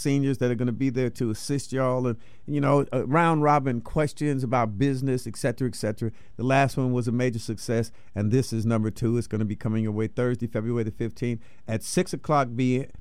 seniors that are going to be there to assist y'all and you know round robin questions about business et cetera et cetera. The last one was a major success and this is number two. It's going to be coming your way thursday february the 15th at 6 o'clock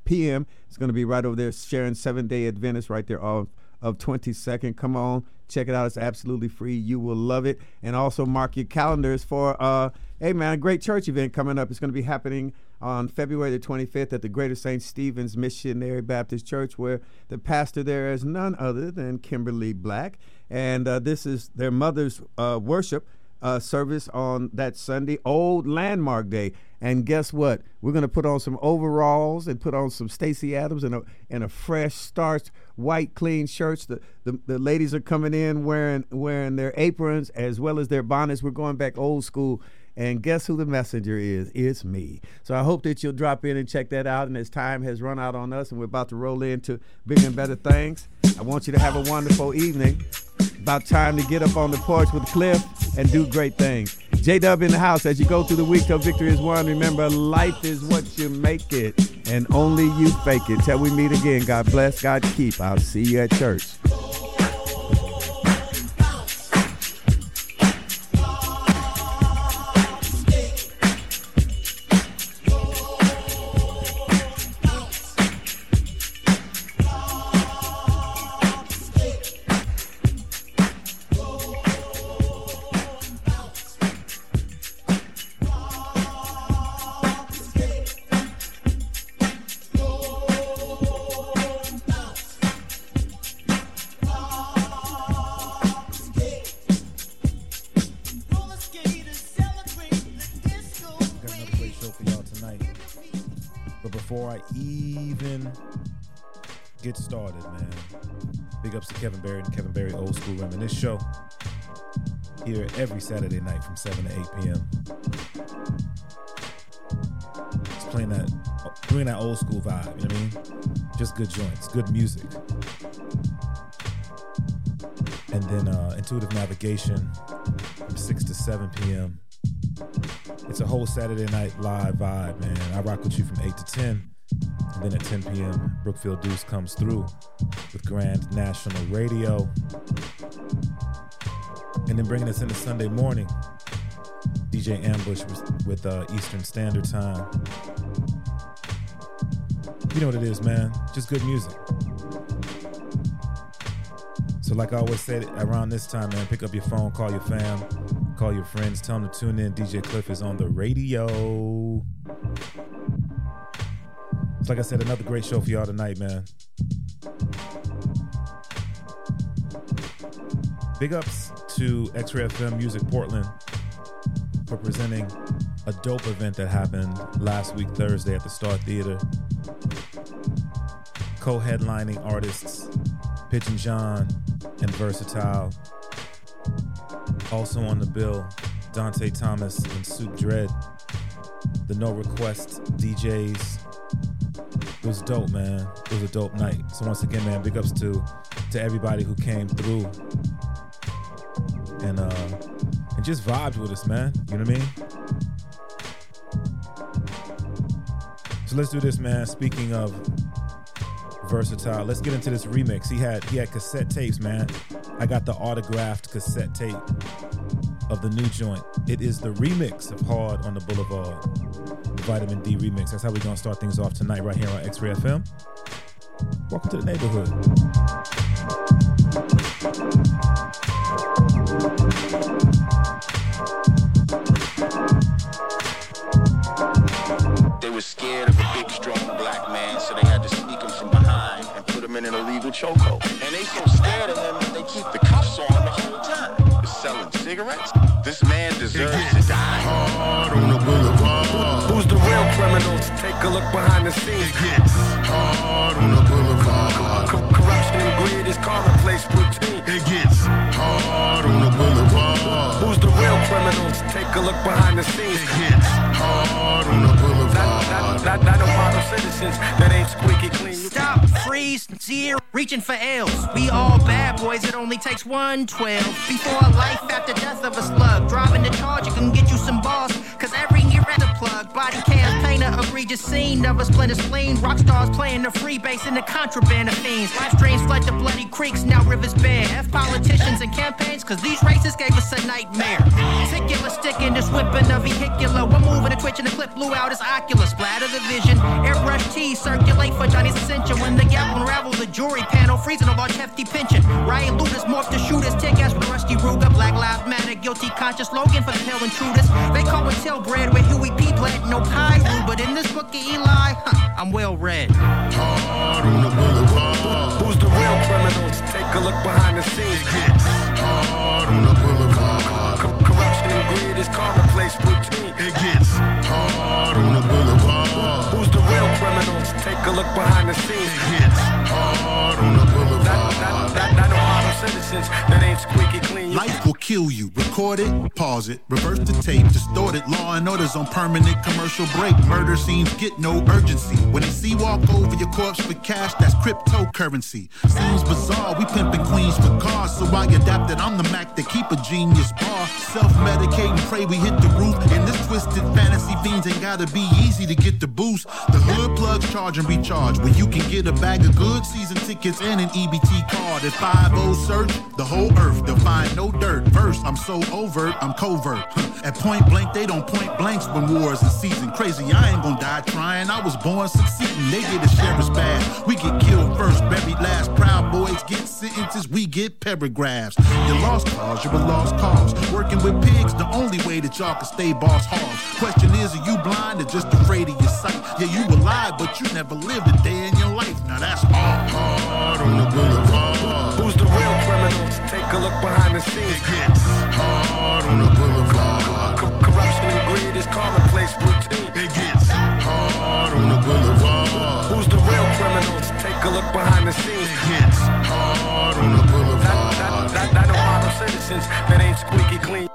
p.m it's going to be right over there sharing seven day adventist right there off of 22nd come on check it out. It's absolutely free. You will love it. And also mark your calendars for uh hey man a great church event coming up. It's going to be happening on February the 25th at the Greater St. Stephen's Missionary Baptist Church, where the pastor there is none other than Kimberly Black. And uh, this is their mother's uh, worship uh, service on that Sunday, Old Landmark Day. And guess what? We're going to put on some overalls and put on some Stacy Adams and a, and a fresh, starched, white, clean shirts. The, the, the ladies are coming in wearing, wearing their aprons as well as their bonnets. We're going back old school and guess who the messenger is? It's me. So I hope that you'll drop in and check that out. And as time has run out on us and we're about to roll into bigger and better things, I want you to have a wonderful evening. About time to get up on the porch with Cliff and do great things. J Dub in the house as you go through the week till victory is won. Remember, life is what you make it, and only you fake it. Till we meet again, God bless, God keep. I'll see you at church. Reminisce Show here every Saturday night from 7 to 8 p.m. Just playing that, doing that old school vibe, you know what I mean? Just good joints, good music. And then uh, Intuitive Navigation from 6 to 7 p.m. It's a whole Saturday night live vibe, man. I rock with you from 8 to 10. And then at 10 p.m., Brookfield Deuce comes through with Grand National Radio. And then bringing us into Sunday morning, DJ Ambush with, uh, Eastern Standard Time. You know what it is, man. Just good music. So, like I always said around this time, man, pick up your phone, call your fam, call your friends, tell them to tune in. DJ Cliff is on the radio. So like I said, another great show for y'all tonight, man. Big ups to X-Ray FM Music Portland for presenting a dope event that happened last week Thursday at the Star Theater. Co-headlining artists and John and Vursatyl. Also on the bill, Dante Thomas and Soup Dread. The No Request DJs it was dope, man. It was a dope night. So once again, man, big ups to to everybody who came through and uh and just vibed with us, man. You know what I mean? So let's do this, man. Speaking of Vursatyl, let's get into this remix. He had he had cassette tapes, man. I got the autographed cassette tape of the new joint. It is the remix of Hard on the Boulevard, Vitamin D remix. That's how we're gonna start things off tonight, right here on X-Ray FM. Welcome to the neighborhood. They were scared of a big, strong black man, so they had to sneak him from behind and put him in an illegal chokehold. And they so scared of him that they keep the cuffs on the whole time They're selling cigarettes? Criminals? Take a look behind the scenes. It gets hard on the boulevard. Co- corruption and greed is routine. It gets hard on the boulevard. Who's the real criminals? Take a look behind the scenes. It gets hard on the boulevard. Not, not, not, not no model citizens that ain't squeaky clean. Stop free degrees, zero, reaching for L's. We all bad boys, it only takes 112. Before a life after death of a slug. Driving the charge, it can get you some balls. Cause every year at the plug, body cam paint a egregious scene of a splinter spleen. Rock stars playing the free bass in the contraband of fiends. Life streams flood the bloody creeks, now rivers bare. F politicians and campaigns, cause these races gave us a nightmare. Particular stick in this whipping a vehicular. One moving a twitch and the clip blew out his oculus. Splatter the vision. Airbrush tees circulate for Johnny's ascension. When the gap unravels the jury panel, freezing a large hefty pension. Riot looters morph to shooters. Take ass with Rusty Ruger. Black Lives Matter, guilty conscious slogan for the hell intruders. They call it tailbread where Huey P bled. No pie through, but in this book of Eli, huh, I'm well read. Hard on the boulevard. Who's the real criminals? Take a look behind the scenes. Gets hard on the boulevard. Co- corruption and greed is commonplace routine. It gets hard on the boulevard. Who's the real criminals? Take a look behind the scenes. It gets hard on the Not, boulevard. not, not, not no model citizens that ain't. You Life will kill you. Record it, pause it, reverse the tape, distort it. Law and orders on permanent commercial break. Murder scenes get no urgency. When they see walk over your corpse for cash, that's cryptocurrency. Seems bizarre, we pimping queens for cars, so I adapted. I'm the Mac that keep a genius bar. Self-medicate and pray we hit the roof. And this twisted fantasy fiends ain't gotta be easy to get the boost. The hood plugs charge and recharge, where you can get a bag of good season tickets and an EBT card. At 5 search the whole earth, they'll find no dirt. Verse, I'm so overt, I'm covert. At point blank, they don't point blanks when wars in season. Crazy, I ain't gonna die trying. I was born succeeding. They get a sheriff's badge. We get killed first, buried last. Proud boys get sentences, we get paragraphs. You lost cause, you're a lost cause. Working with pigs, the only way that y'all can stay boss hogs. Question is, are you blind or just afraid of your sight? Yeah, you alive, but you never lived a day in your life. Now that's all. Hard on the boulevard. Who's the real criminals? Take a look behind the hard on the boulevard. Co- corruption and greed is commonplace routine. It gets hard on the boulevard. Who's the real criminals? Take a look behind the scenes. It gets hard on the boulevard. not, not, not no model citizens that ain't squeaky clean.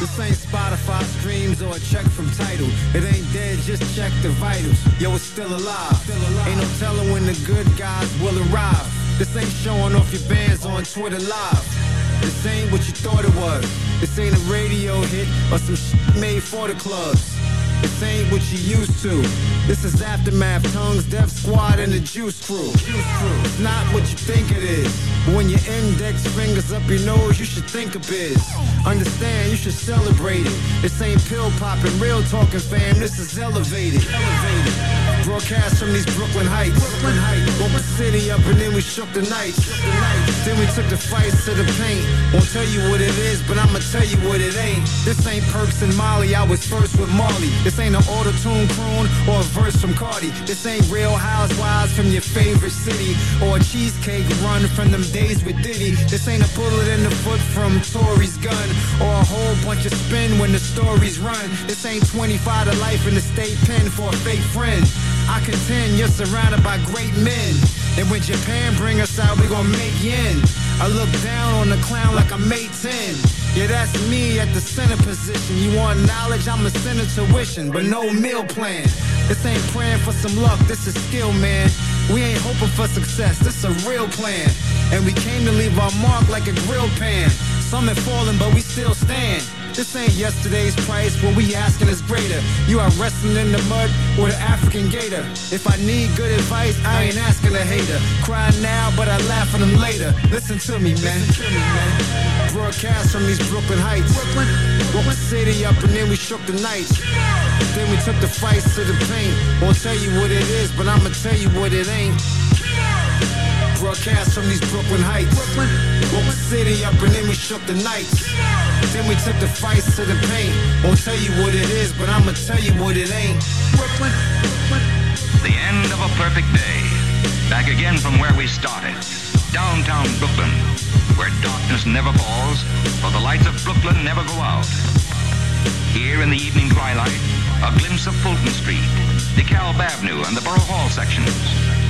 This ain't Spotify streams or a check from title. It ain't dead, just check the vitals. Yo, it's still alive. Ain't no telling when the good guys will arrive. This ain't showing off your bands on Twitter live. This ain't what you thought it was. This ain't a radio hit or some shit made for the clubs. This ain't what you used to. This is Aftermath, Tongues, Death Squad, and the Juice Crew. It's not what you think it is. But when your index fingers up your nose, you should think of biz. Understand, you should celebrate it. This ain't pill popping, real talking, fam. This is elevated. Elevated. Broadcast from these Brooklyn Heights. Brooklyn Heights. Woke the city up and then we shook the night. Then we took the fights to the paint. Won't tell you what it is, but I'ma tell you what it ain't. This ain't Perks and Molly, I was first with Marley. This ain't an auto-tune croon or a verse from Cardi. This ain't Real Housewives from your favorite city or a cheesecake run from them days with Diddy. This ain't a bullet in the foot from Tory's gun or a whole bunch of spin when the stories run. This ain't 25 to life in the state pen for a fake friend. I contend you're surrounded by great men. And when Japan bring us out, we gon' make yen. I look down on the clown like I'm 18. Yeah, that's me at the center position. You want knowledge? I'm a center tuition, but no meal plan. This ain't praying for some luck, this is skill, man. We ain't hoping for success, this a real plan. And we came to leave our mark like a grill pan. Some have fallen, but we still stand. This ain't yesterday's price, what we asking is greater. You are wrestling in the mud with an African gator. If I need good advice, I ain't asking a hater. Cry now, but I laugh at them later. Listen to me, man. Broadcast from these Brooklyn Heights. Brooklyn, the city up and then we shook the night. Then we took the fights to the paint. Won't tell you what it is, but I'ma tell you what it ain't. Broadcast from these Brooklyn Heights. Brooklyn, woke the city up and then we shook the nights. Then we took the fights to the paint. Won't tell you what it is, but I'ma tell you what it ain't. Brooklyn, The end of a perfect day. Back again from where we started. Downtown Brooklyn, where darkness never falls, for the lights of Brooklyn never go out. Here in the evening twilight, a glimpse of Fulton Street, DeKalb Avenue, and the Borough Hall sections.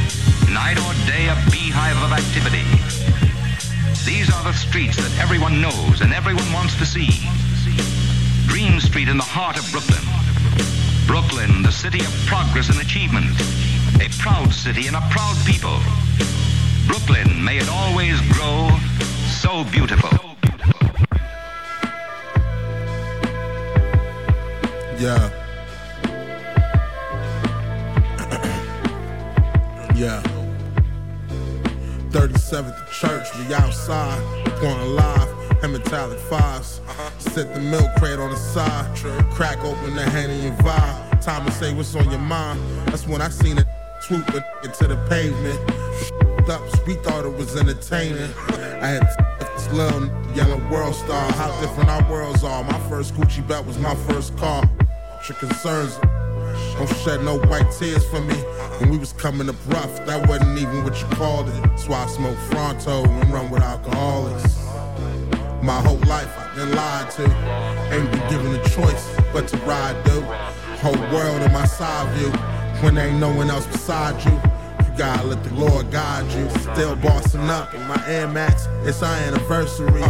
Night or day, a beehive of activity. These are the streets that everyone knows and everyone wants to see. Dream Street in the heart of Brooklyn. Brooklyn, the city of progress and achievement. A proud city and a proud people. Brooklyn, may it always grow so beautiful. Yeah. yeah. 37th Church, we outside, going live, and metallic fives. Set the milk crate on the side, crack open the Henny and vibe. Time to say what's on your mind. That's when I seen it swoop into the pavement. Ups, we thought it was entertaining. I had this little yellow world star, how different our worlds are. My first Gucci belt was my first car. Your concerns don't shed no white tears for me. When we was coming up rough, that wasn't even what you called it. That's why I smoke Fronto and run with alcoholics. My whole life I've been lied to. Ain't been given a choice but to ride, dude. Whole world in my side view. When there ain't no one else beside you. You gotta let the Lord guide you. Still bossing up in my Air Max. It's our anniversary.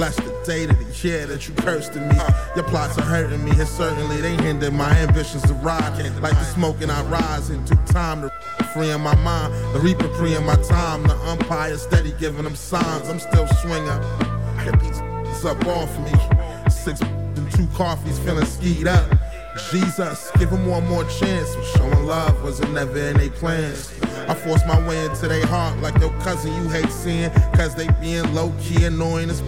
Bless the day to the year that you cursed at me. Your plots are hurting me, and certainly they hinder my ambitions to ride. Like the smoke and I rise into time to freeing my mind. The reaper freeing my time. The umpire steady giving them signs. I'm still swinging. Get these up off me. Six and two coffees feeling skied up. Jesus, give them one more chance. Showing love wasn't never in their plans. I force my way into their heart like your cousin you hate seeing. Cause they being low key annoying as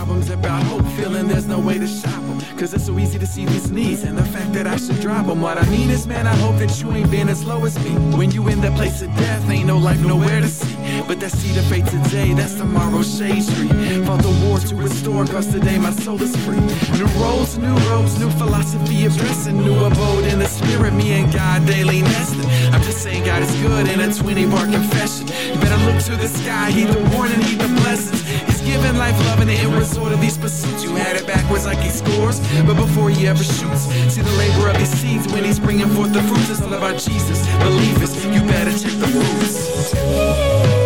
albums about hope, feeling there's no way to shop them. Cause it's so easy to see these needs and the fact that I should drop them. What I mean is, man, I hope that you ain't been as low as me. When you in that place of death, ain't no life nowhere to see. But that seed of fate today, that's tomorrow's shade street. Fought the war to restore, cause today my soul is free. New roles, new roads, new philosophy of dressing, new abode in the spirit, me and God daily nesting. I'm just saying God is good in a 20 bar confession. You better look to the sky, heed the warning, heed the blessings. Giving life, love, and the end result of these pursuits. You had it backwards like he scores, but before he ever shoots, see the labor of these seeds when he's bringing forth the fruits. It's all about Jesus. Believe it, you better check the roots.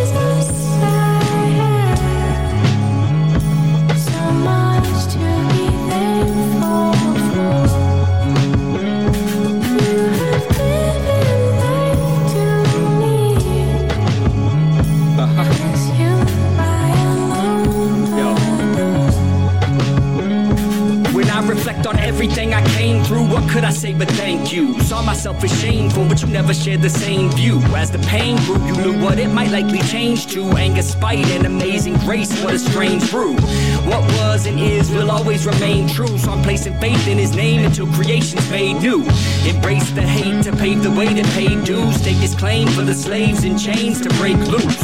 Everything I came through, what could I say but thank you? Saw myself as shameful, but you never shared the same view. As the pain grew, you knew what it might likely change to. Anger, spite, and amazing grace, what a strange brew. What was and is will always remain true. So I'm placing faith in his name until creation's made new. Embrace the hate to pave the way to pay dues. Stake his claim for the slaves in chains to break loose.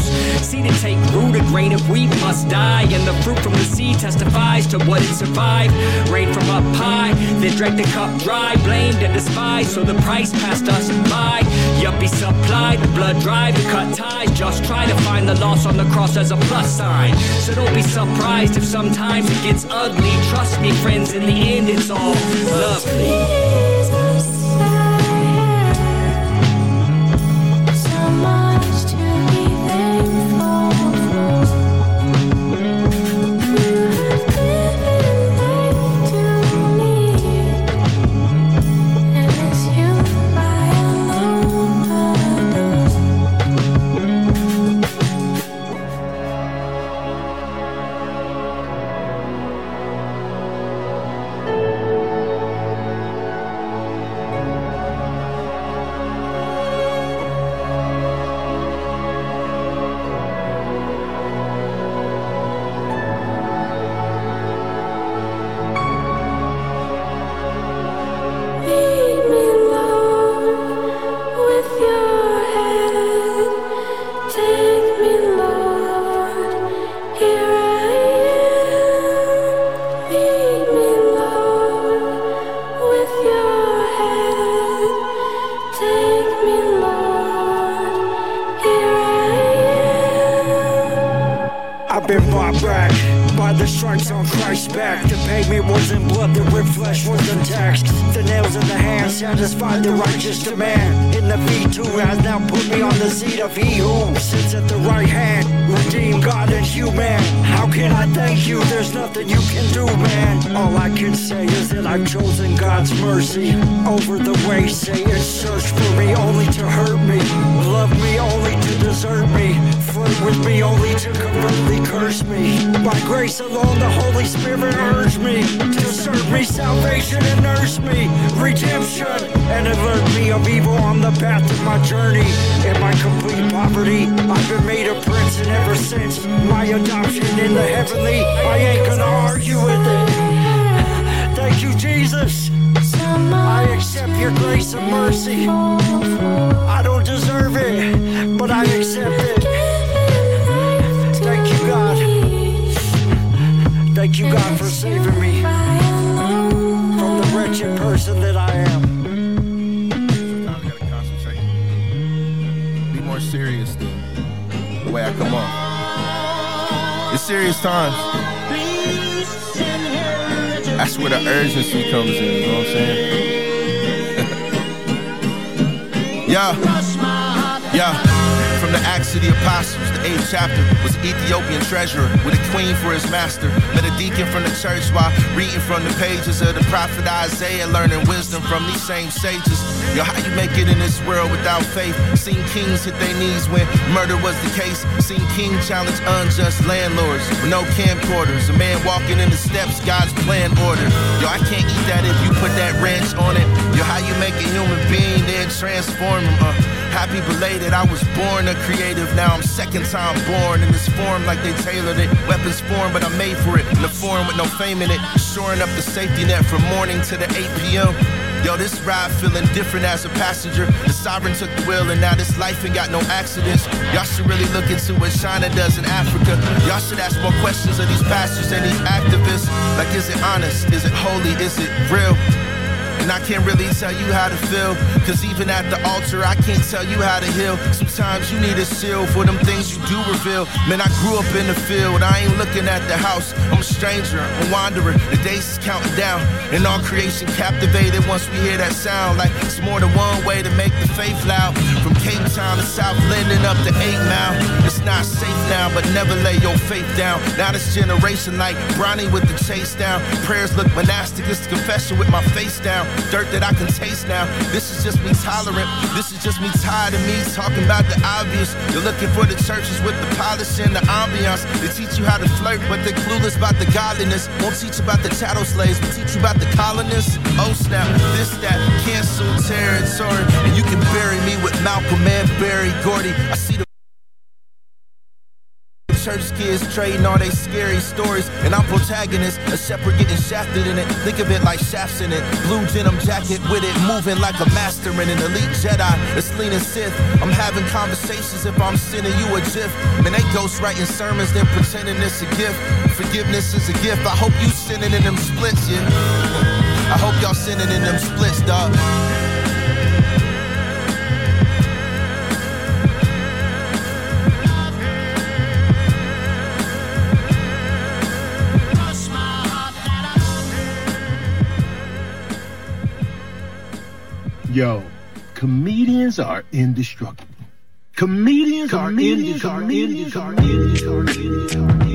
See to take root, a grain of wheat must die. And the fruit from the seed testifies to what it survived. Rain from up high, then drank the cup dry. Blamed and despised, so the price passed us by. Yuppie supplied, the blood drive, the cut ties. Just try to find the loss on the cross as a plus sign. So don't be surprised if sometimes it gets ugly. Trust me, friends, in the end it's all lovely. Same sages. Yo, how you make it in this world without faith? Seen kings hit their knees when murder was the case. Seen king challenge unjust landlords with no camcorders. A man walking in the steps, God's plan order. Yo, I can't eat that if you put that ranch on it. Yo, how you make a human being then transform? Uh, happy belated, I was born a creative. Now I'm second time born in this form like they tailored it. Weapons form, but I'm made for it. In the form with no fame in it. Shoring up the safety net from morning to the 8 p.m. Yo, this ride feeling different as a passenger. The sovereign took the wheel and now this life ain't got no accidents. Y'all should really look into what China does in Africa. Y'all should ask more questions of these pastors and these activists. Like, is it honest? Is it holy? Is it real? And I can't really tell you how to feel. Cause even at the altar, I can't tell you how to heal. Sometimes you need a seal for them things you do reveal. Man, I grew up in the field. I ain't looking at the house. I'm a stranger, a wanderer. The days is counting down. And all creation captivated once we hear that sound. Like it's more than one way to make the faith loud. From Cape Town to South Linden up to 8 Mile. It's not safe now, but never lay your faith down. Now this generation like Bronny with the chase down. Prayers look monastic, it's confession with my face down dirt that I can taste now. This is just me tolerant. This is just me tired of me talking about the obvious. You're looking for the churches with the polish and the ambiance. They teach you how to flirt, but they're clueless about the godliness. Won't teach about the chattel slaves, but teach you about the colonists. Oh snap, this, that, cancel territory. And you can bury me with Malcolm and Berry Gordy. I see the church kids trading all they scary stories. And I'm protagonist, a shepherd getting shafted in it. Think of it like shafts in it. Blue denim jacket with it, moving like a master in an elite Jedi. It's leaning Sith. I'm having conversations if I'm sending you a gif. Man, they ghost writing sermons, then pretending it's a gift. Forgiveness is a gift. I hope you sending in them splits, yeah. I hope y'all sending in them splits, dog. Yo, comedians are indestructible. Comedians, are indestructible. Comedians are Listen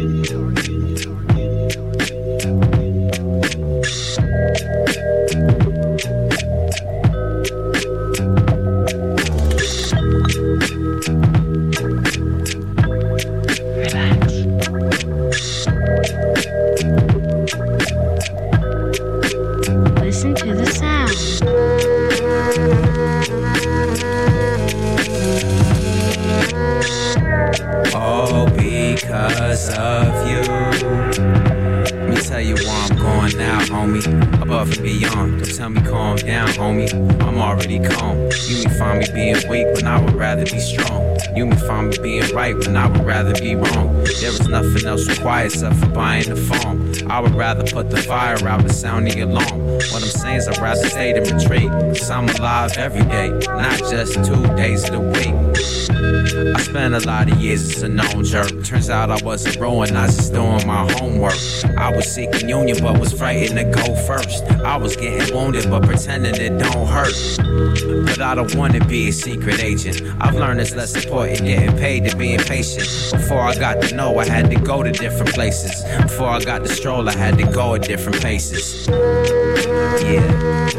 Don't tell me calm down, homie. I'm already calm. You may find me being weak when I would rather be strong. You may find me being right when I would rather be wrong. There is nothing else required except for buying the farm. I would rather put the fire out than sound the alarm. What I'm saying is I'd rather stay than retreat. Cause I'm alive every day, not just two days of the week. I spent a lot of years as a known jerk. Turns out I wasn't growing, I was just doing my homework. I was seeking union, but was frightened to go first. I was getting wounded, but pretending it don't hurt. But I don't wanna be a secret agent. I've learned it's less important getting paid than being patient. Before I got to know, I had to go to different places. Before I got to stroll, I had to go at different paces. Yeah.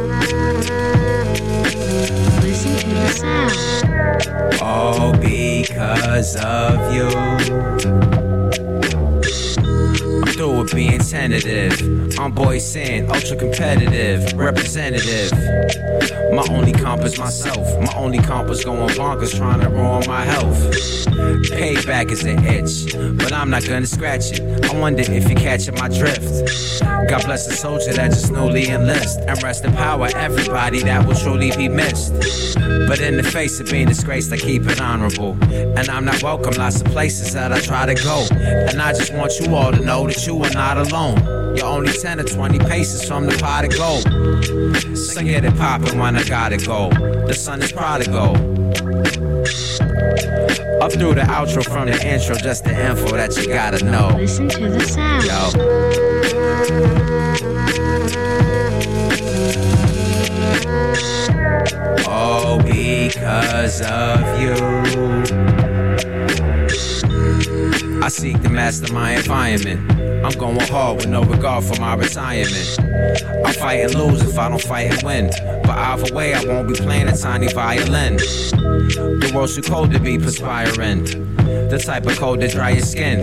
All because of you. Through being tentative. I'm boy saying ultra competitive, representative. My only comp is myself. My only comp is going bonkers trying to ruin my health. Payback is an itch, but I'm not gonna scratch it. I wonder if you're catching my drift. God bless the soldier that just newly enlist. And rest in power, everybody that will truly be missed. But in the face of being disgraced, I keep it honorable. And I'm not welcome lots of places that I try to go. And I just want you all to know that you are not alone. You're only 10 or 20 paces from the pot of gold. So get it poppin' when I gotta go. The sun is prodigal. Up through the outro from the intro, just the info that you gotta know. Listen to the sound. Yo. All because of you. I seek the master my environment. Going hard with no regard for my retirement. I fight and lose if I don't fight and win. But either way, I won't be playing a tiny violin. The world's too cold to be perspiring. The type of cold that dry your skin.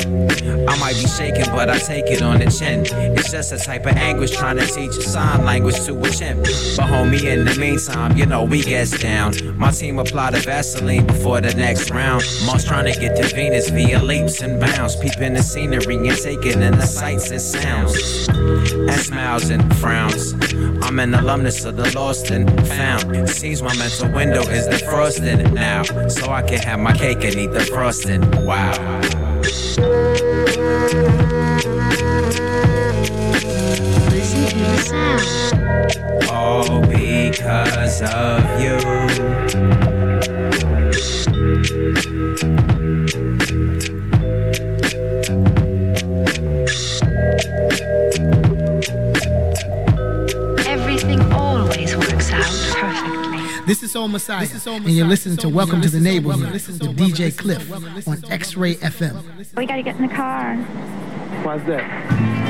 I might be shaking, but I take it on the chin. It's just a type of anguish trying to teach a sign language to a chimp. But homie, in the meantime, you know we gets down. My team apply the Vaseline before the next round. Most trying to get to Venus via leaps and bounds. Peeping the scenery and taking in the sights and sounds. And smiles and frowns. I'm an alumnus of the lost and found. Seems my mental window is defrosted now. So I can have my cake and eat the frosting. Wow. Listen to the sound. All because of you. Everything always works out perfectly. This is Sol Messiah, and you're listening to Welcome to the Neighborhood with DJ Cliff on X-Ray FM. We gotta get in the car. Why's that?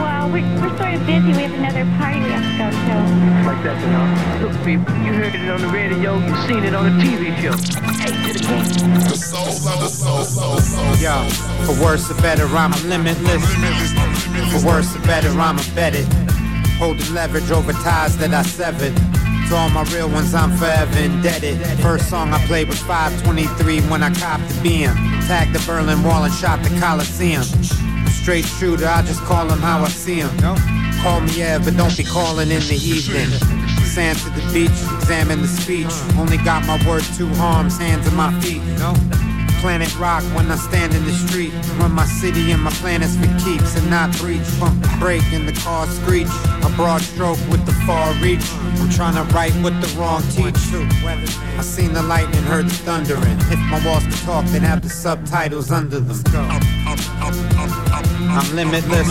Well, we're, we're sort of busy. We have another party we have to go to. Like that, you know? Look, people, you heard it on the radio, you seen it on the TV show. Hey, to the king. The soul the soul, soul, soul. Yo, for worse or better, I'm limitless. For worse or better, I'm embedded. Holding leverage over ties that I severed. To all my real ones, I'm forever indebted. First song I played was 523 when I copped the BM. Tagged the Berlin Wall and shot the Coliseum. Straight shooter, I just call him how I see him. Call me Ev, but don't be calling in the evening. Sand to the beach, examine the speech. Only got my word, two arms, hands and my feet. Planet rock when I stand in the street. Run my city and my planets for keeps and not breach. Bump break and the car screech. A broad stroke with the far reach. I'm trying to write what the wrong teach. I seen the lightning, heard the thundering. If my walls could talk, then have the subtitles under them. I'm limitless,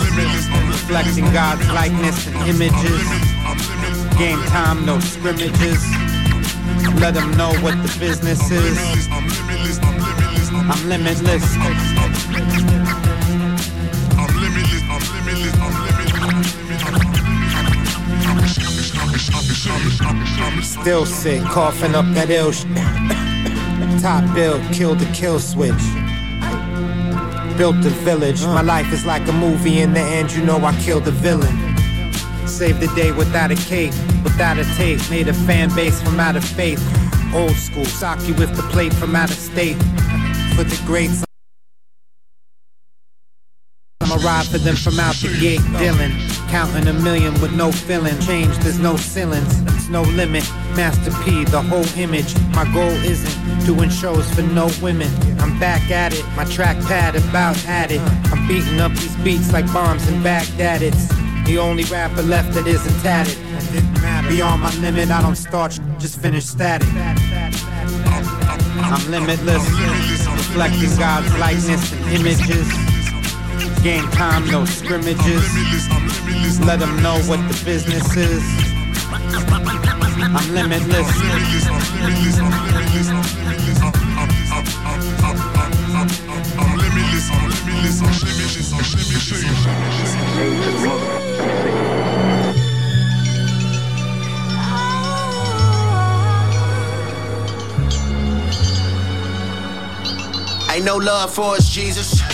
reflecting God's likeness and images. Game time, no scrimmages. Let them know what the business is. I'm limitless. I'm limitless. Still sick, coughing up that ill shit. Top build, killed the kill switch. Built a village. My life is like a movie. In the end, you know I killed the villain. Saved the day without a cake, without a tape. Made a fan base from out of faith. Old school, sock you with the plate from out of state. For the greats. Ride for them from out the gate, Dylan. Counting a million with no feeling. Change, there's no ceilings, it's no limit. Master P, the whole image. My goal isn't doing shows for no women. I'm back at it, my trackpad about at it. I'm beating up these beats like bombs in Baghdad. It's the only rapper left that isn't tatted. Beyond my limit, I don't start, sh- just finish static. I'm limitless, reflecting God's likeness and images. Game time, no scrimmages. Let them know what the business is. I'm limitless. Ain't no love for us, Jesus.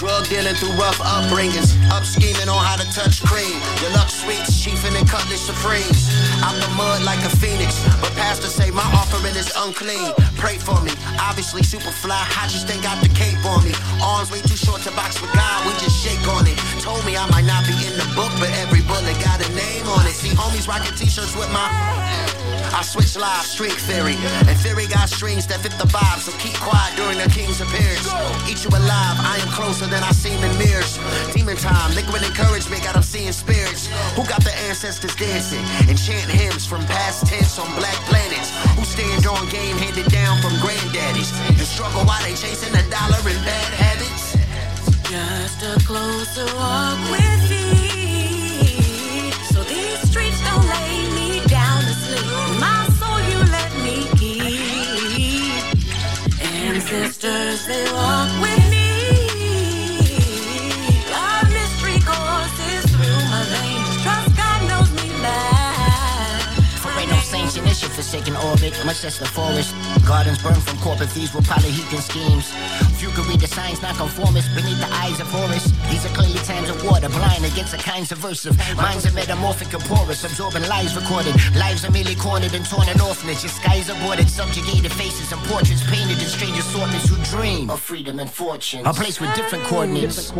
Drug dealing through rough upbringings. Up scheming on how to touch cream. Deluxe sweets, chiefin' and cutlass supremes. I'm the mud like a phoenix. But pastor say my offering is unclean. Pray for me. Obviously super fly. I just ain't got the cape on me. Arms way too short to box with God. We just shake on it. Told me I might not be in the book, but every bullet got a name on it. See homies rocking t-shirts with my I switch live, street theory. And theory got strings that fit the vibe, so keep quiet during the king's appearance. Eat you alive, I am closer than I seem in mirrors. Demon time, liquid encouragement, got them seeing spirits. Who got the ancestors dancing and hymns from past tense on black planets? Who stand on game handed down from granddaddies? And struggle while they chasing a dollar and bad habits? Just a closer walk with sisters, they walk with me. God mystery courses through my veins. Trust God knows me back. Ain't no saints in this your forsaken orbit, much less the forest. Gardens burn from corporate thieves with polyheathen schemes Few could read the signs, not conformist, beneath the eyes of Horus. These are clearly times of water, blind against the kind subversive. Minds are metamorphic and porous, absorbing lies recorded. Lives are merely cornered and torn in orphanage. Your skies aborted, subjugated faces and portraits painted in strange assortments who dream of freedom and fortune. A place with different coordinates.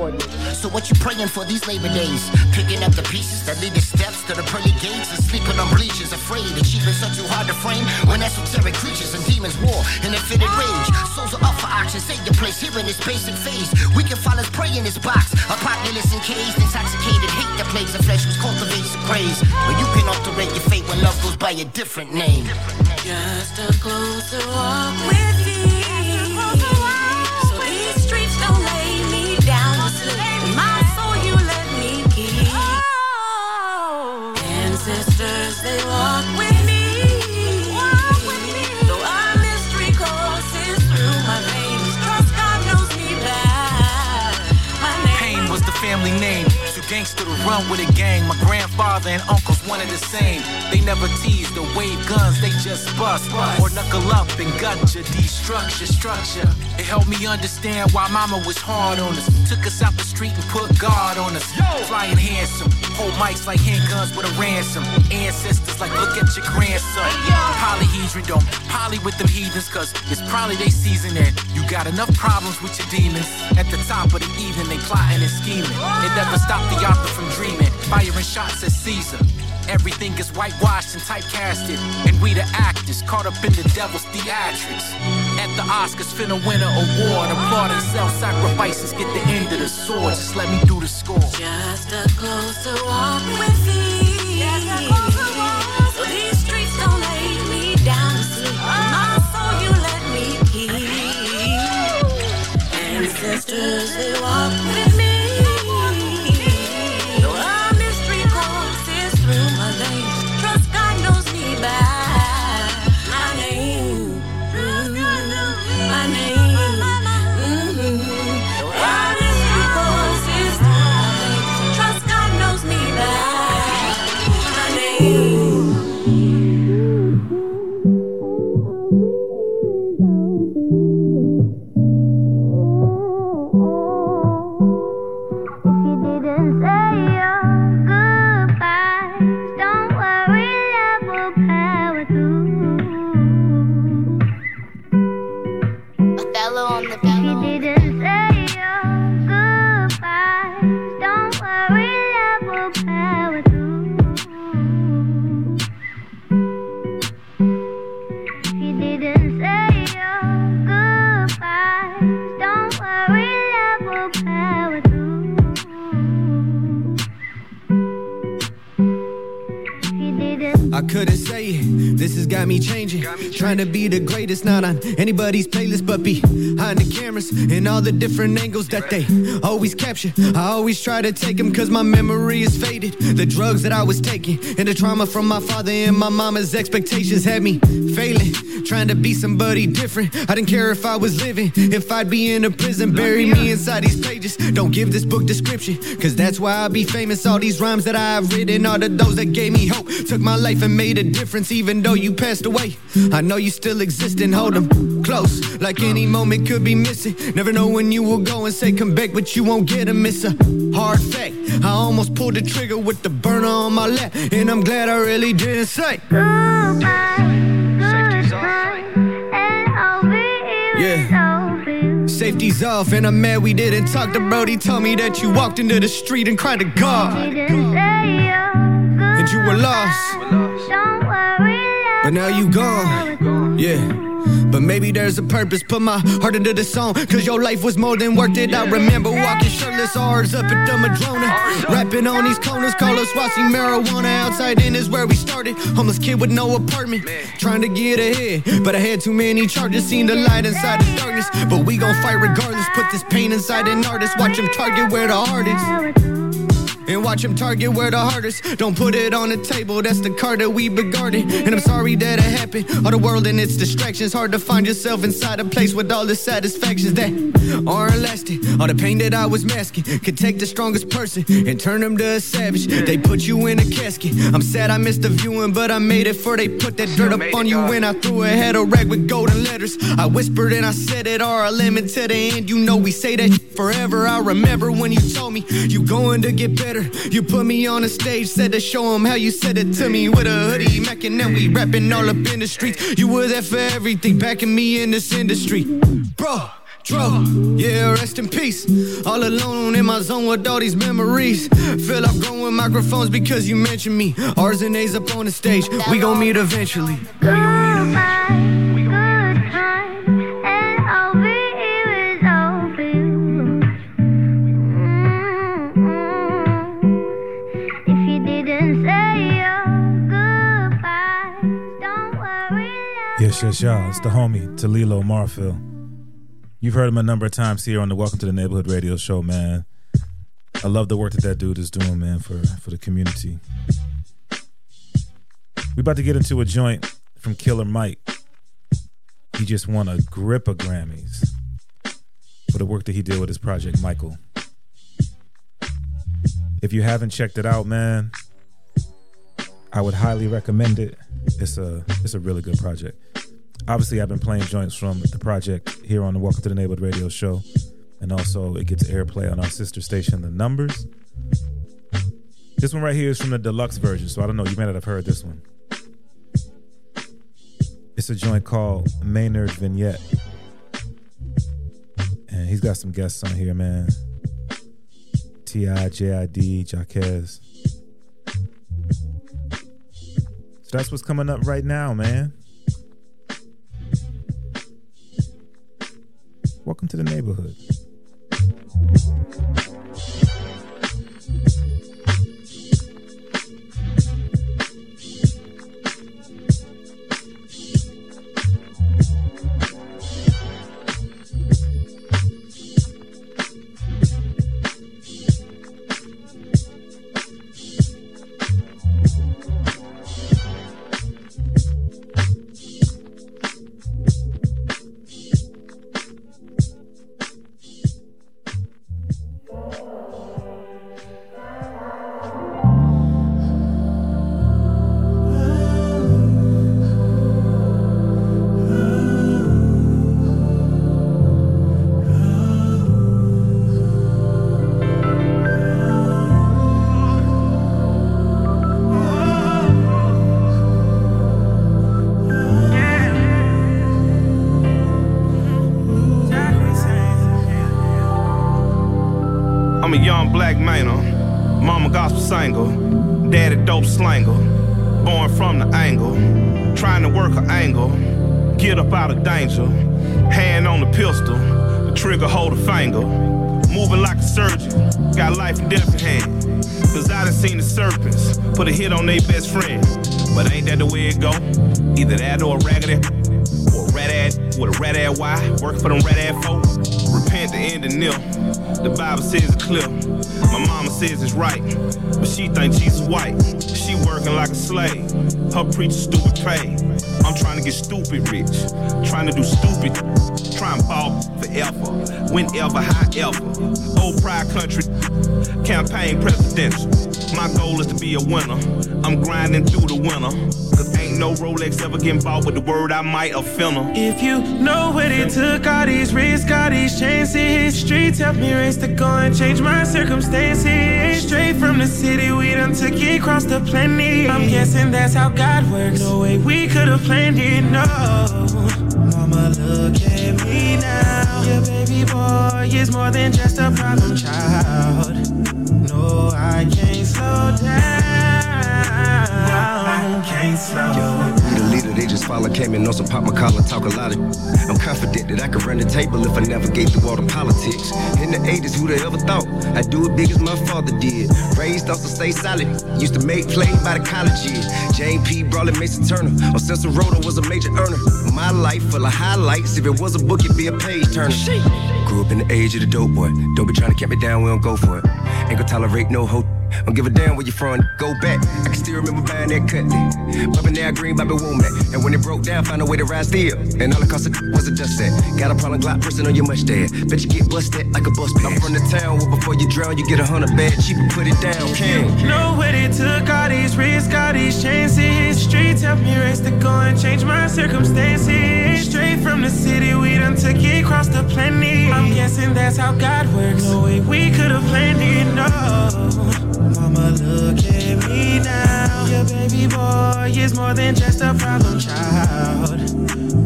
So what you praying for these Labor Days? Picking up the pieces that lead the steps to the pearly gates and sleeping on bleachers, afraid achievements are too hard to frame when esoteric creatures and demons war in a fitted rage. Souls are up for auction, save your place here in this basic phase. We can follow prey in this box, a populace encased, intoxicated, hate the plagues of flesh which cultivates the craze. But you can alter your fate when love goes by a different name. Just a closer walk with you. Gangster to run with a gang. My grandfather and uncles one of the same. They never teased or wave guns, they just bust. Or knuckle up and gut your destruction structure. It helped me understand why mama was hard on us. Took us out the street and put guard on us. Flying handsome. Hold mics like handguns with a ransom. Ancestors like look at your grandson. Polyhedron don't poly with them heathens, cause it's probably they season and you got enough problems with your demons. At the top of the evening, they plotting and scheming. It never stopped the author from dreaming. Firing shots at Caesar. Everything is whitewashed and typecasted. And we the actors caught up in the devil's theatrics. At the Oscars, finna win an award. Applauding self sacrifices, get the end of the sword. Just let me do the score. Just a closer walk with me down to sleep. Me Trying to be the greatest, not on anybody's playlist, but behind the cameras and all the different angles that they always capture. I always try to take them cause my memory is faded. The drugs that I was taking and the trauma from my father and my mama's expectations had me failing. Trying to be somebody different. I didn't care if I was living, if I'd be in a prison. Bury me inside these pages. Don't give this book description, cause that's why I'll be famous. All these rhymes that I've written, all of those that gave me hope. Took my life and made a difference, even though you passed away. I know you still exist and hold them close, like any moment could be missing. Never know when you will go and say come back, but you won't get a miss. A hard fact, I almost pulled the trigger with the burner on my lap, and I'm glad I really didn't say. Goodbye Yeah. Safety's off, and I'm mad we didn't talk to Brody. Told me that you walked into the street and cried to God. And you were lost. But now you gone. Yeah. But maybe there's a purpose. Put my heart into the song. Cause your life was more than worth it. I remember walking shirtless ours up at the Madrona. Rapping on these corners, call watching marijuana. Outside in is where we started. Homeless kid with no apartment. Trying to get ahead. But I had too many charges. Seen the light inside the darkness. But we gon' fight regardless. Put this pain inside an artist. Watch him target where the heart is. And watch him target where the hardest. Don't put it on the table, that's the card that we been guarding. And I'm sorry that it happened. All the world and its distractions. Hard to find yourself inside a place with all the satisfactions that aren't lasting. All the pain that I was masking could take the strongest person and turn him to a savage. They put you in a casket. I'm sad I missed the viewing, but I made it for they put that dirt up on you when I threw a head a rag with golden letters. I whispered and I said it, limit to the end. You know we say that forever. I remember when you told me you going to get better. You put me on a stage, said to show them how you said it to me with a hoodie, Mac, and then we rapping all up in the streets. You were there for everything, backing me in this industry, bro. Dro, yeah, rest in peace. All alone in my zone with all these memories. Feel like growing microphones because you mentioned me. R's and A's up on the stage. We gon' meet eventually. Yes, yes, y'all. It's the homie, Talilo Marfil. You've heard him a number of times here on the Welcome to the Neighborhood radio show, man. I love the work that that dude is doing, man, for, for the community. We about to get into a joint from Killer Mike. He just won a grip of Grammys for the work that he did with his project, Michael. If you haven't checked it out, man, I would highly recommend it. It's a it's a really good project. Obviously, I've been playing joints from the project here on the Welcome to the Neighborhood radio show, and also it gets airplay on our sister station, The Numbers. This one right here is from the deluxe version, so I don't know. You may not have heard this one. It's a joint called Maynard Vignette. And he's got some guests on here, man. T.I., J.I.D., Jacquees. So that's what's coming up right now, man. Welcome to the neighborhood. Says it's right, but she thinks she's white. She working like a slave. Her preacher stupid pay. I'm trying to get stupid rich, trying to do stupid, trying to ball forever, whenever, however. Old pride country, campaign presidential. My goal is to be a winner. I'm grinding through the winter. No Rolex ever getting bought with the word I might offend her. If you know what it took, all these risks, all these chances. Streets helped me raise the goal and change my circumstances. Straight from the city, we done took it across the planet. I'm guessing that's how God works. No way we could have planned it, no. Mama, look at me now. Your baby boy is more than just a problem child. No, I can't slow down. I can't slow down. The leader they just follow came in on some pop my collar, talk a lot of. I'm confident that I could run the table if I navigate through all the politics. In the 80s, who'd have ever thought I'd do it big as my father did? Raised us to stay solid. Used to make plays by the college years. James P. Brawley, Mason Turner. On Cecil Rhoda was a major earner. My life full of highlights. If it was a book, it'd be a page turner. Grew up in the age of the dope boy. Don't be trying to keep me down, we don't go for it. Ain't gonna tolerate no hoe Don't give a damn where you from, go back. I can still remember buying that cutlet. Bumping that green, Bobby Womack. And when it broke down, found a way to rise still. And all it cost was a dust set. Got a problem, Glock pressing on your mustache. Bet you get busted like a bus pass. I'm from the town where before you drown, you get a hundred bad cheap and put it down. King. Know where they took all these risks, all these chances. Streets helped me raise the go and change my circumstances. Straight from the city, we done took it across the planet. I'm guessing that's how God works. No way we could have planned it, no. Mama, look at me now. Your baby boy is more than just a problem child.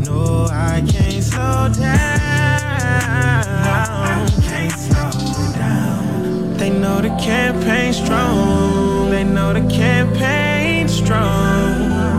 No, I can't slow down. Can't slow down. They know the campaign strong. They know the campaign strong.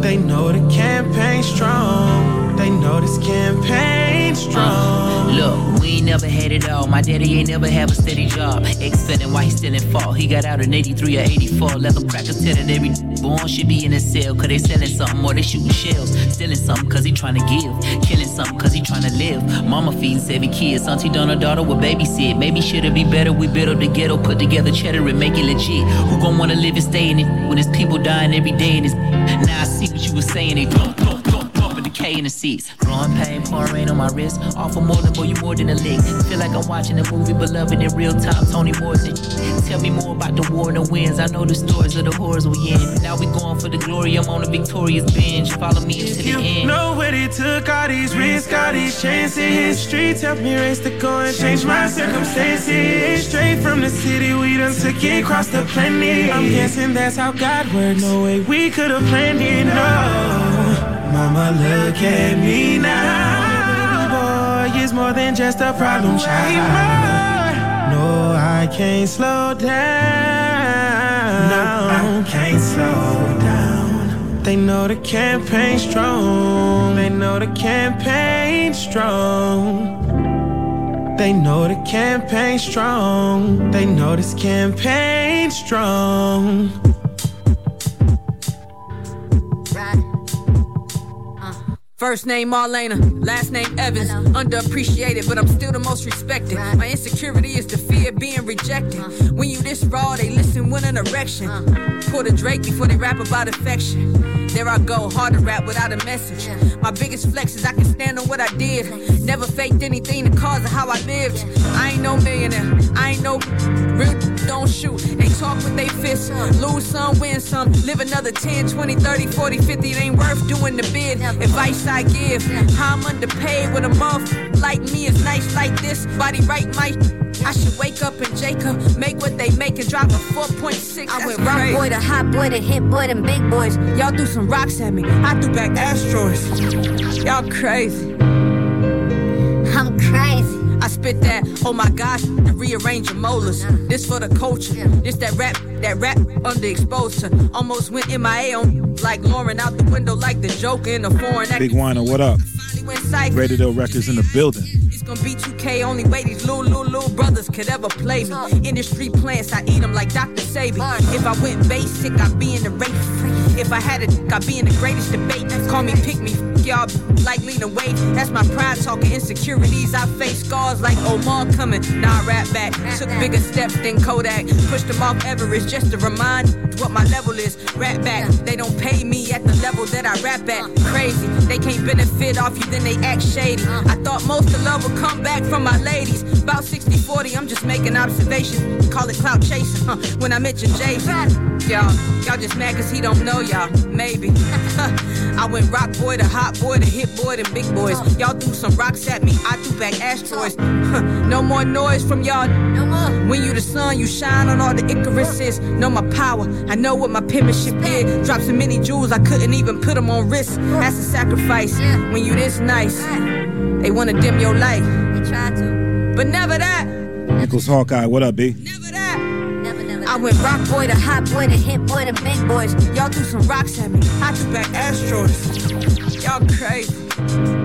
They know the campaign strong they know this campaign uh, strong. Uh, look, we ain't never had it all. My daddy ain't never have a steady job. Ex-fetting why he still in fall. He got out in 83 or 84. Leather crackers tell that every born should be in a cell. Cause they selling something or they shooting shells. Stealing something cause he trying to give. Killing something cause he trying to live. Mama feeding seven kids. Auntie done her daughter with babysit. Maybe shit'll be better. We build up the ghetto, put together cheddar and make it legit. Who gon' wanna live and stay in it when there's people dying every day in this? Now I see what you were saying. They don't K in the seats. Growing pain, pouring rain on my wrist. Offer more than boy, you more than a lick. Feel like I'm watching a movie, but loving it real time. Toni Morrison. Tell me more about the war and the winds. I know the stories of the horrors we in. Now we going for the glory. I'm on a victorious binge. Follow me into the you end. Know where it took, all these risks, all these chances. Streets help me raise the go change my circumstances. Straight from the city, we done took it across the planet. I'm guessing that's how God works. No way we could have planned it. No. Mama, look at me now. Boy, is more than just a problem child. No, I can't slow down. No, I can't slow down. They know the campaign strong. They know the campaign strong. They know the campaign strong. They know this campaign strong. First name Marlena, last name Evans. Underappreciated, but I'm still the most respected. My insecurity is the fear being rejected. When you this raw, they listen with an erection. Pull the Drake before they rap about affection. There I go, hard to rap without a message. My biggest flex is I can stand on what I did. Never faked anything the cause of how I lived. I ain't no millionaire, I ain't no real don't shoot. They talk with they fists, lose some, win some. Live another 10, 20, 30, 40, 50. It ain't worth doing the bid. Advice I give, how I'm underpaid with a month. Like me is nice like this, body right, my. I should wake up and Jacob, make what they make and drop a 4.6. I went rock boy to hot boy to hit boy to big boys. Y'all threw some rocks at me, I threw back asteroids. Y'all crazy. I'm crazy. I spit that, oh my gosh, to rearrange your molars. This for the culture. This that rap, that rap underexposed to. Almost went in MIA on like Lauren out the window like the Joker in a foreign Big Winer, what up? went psycho. Rated Records in the building. Gonna be 2K, only way these little, little, little brothers could ever play me. Industry plants, I eat them like Dr. Sebi. Uh. If I went basic, I'd be in the race. If I had a dick, I'd be in the greatest debate. Call me pick me, y'all like Lena Waithe. That's my pride talking insecurities. I face scars like Omar coming. Nah, rap back. Took uh-uh. bigger steps than Kodak. Pushed them off Everest just to remind what my level is. Rap back. They don't pay me at the level that I rap at. Uh. Crazy. They can't benefit off you, then they act shady. I thought most of love would come back from my ladies. About 60 40, I'm just making observations. Call it clout chasing. Huh. When I mention Jay-Z, y'all, y'all just mad cause he don't know y'all. Maybe. I went rock boy to hot boy to hit boy to big boys. Y'all threw some rocks at me, I threw back asteroids. no more noise from y'all. No more. When you the sun, you shine on all the Icaruses. Know my power, I know what my penmanship did. Dropped so many jewels, I couldn't even put them on wrist. That's a sacrifice. When you this nice, they wanna dim your light. They try to. But never that. Nickels Hawkeye, what up, B? I went rock boy to hot boy to hit boy to big boys. Y'all threw some rocks at me. I threw back asteroids. Y'all crazy.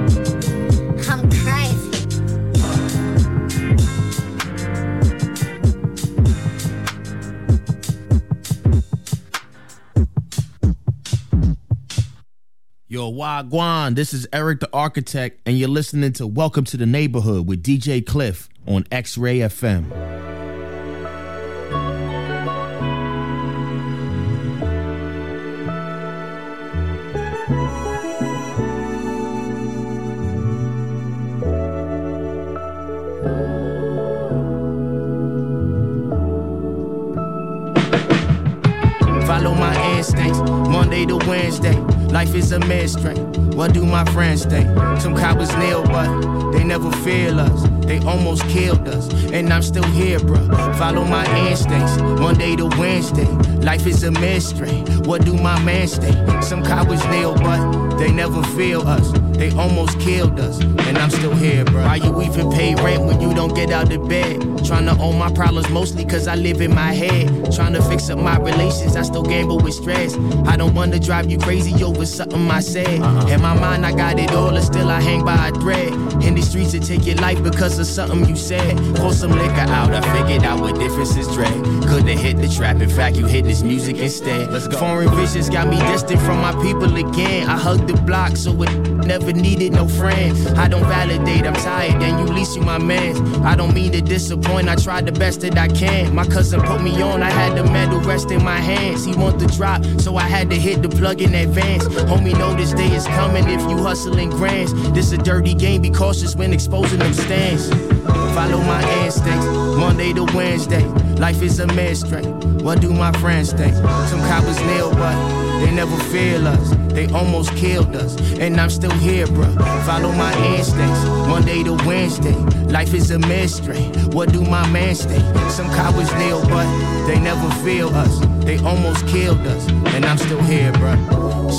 Yo, Wagwan, this is Erick the Architect, and you're listening to Welcome to the Neighborhood with DJ Cliff on X Ray FM. Monday to Wednesday. Life is a mystery. What do my friends think? Some cowards kneel, but they never feel us. They almost killed us, and I'm still here, bruh. Follow my instincts, Monday to Wednesday. Life is a mystery. What do my man think? Some cowards kneel, but they never feel us. They almost killed us, and I'm still here, bruh. Why you even pay rent when you don't get out of bed? Trying to own my problems mostly cause I live in my head. Trying to fix up my relations, I still gamble with stress. I don't wanna drive you crazy over something I said. Uh-huh. In my mind, I got it all, and still I hang by a thread. In the streets, to take your life because of something you said. Pour some liquor out, I figured out what difference is dread. Couldn't hit the trap, in fact, you hit this music instead. Let's go. Foreign visions got me distant from my people again. I hugged the block, so it never needed no friends. I don't validate, I'm tired, and you least you my man. I don't mean to disappoint, I tried the best that I can. My cousin put me on, I had the medal rest in my hands. He want the drop, so I had to hit the plug in advance. Homie, know this day is coming if you hustling grands. This a dirty game, be cautious when exposing them stands. Follow my instincts, Monday to Wednesday. Life is a mystery. What do my friends think? Some cowards kneel, but they never feel us. They almost killed us, and I'm still here, bruh. Follow my instincts, Monday to Wednesday. Life is a mystery. What do my man think? Some cowards kneel, but they never feel us. They almost killed us, and I'm still here, bruh.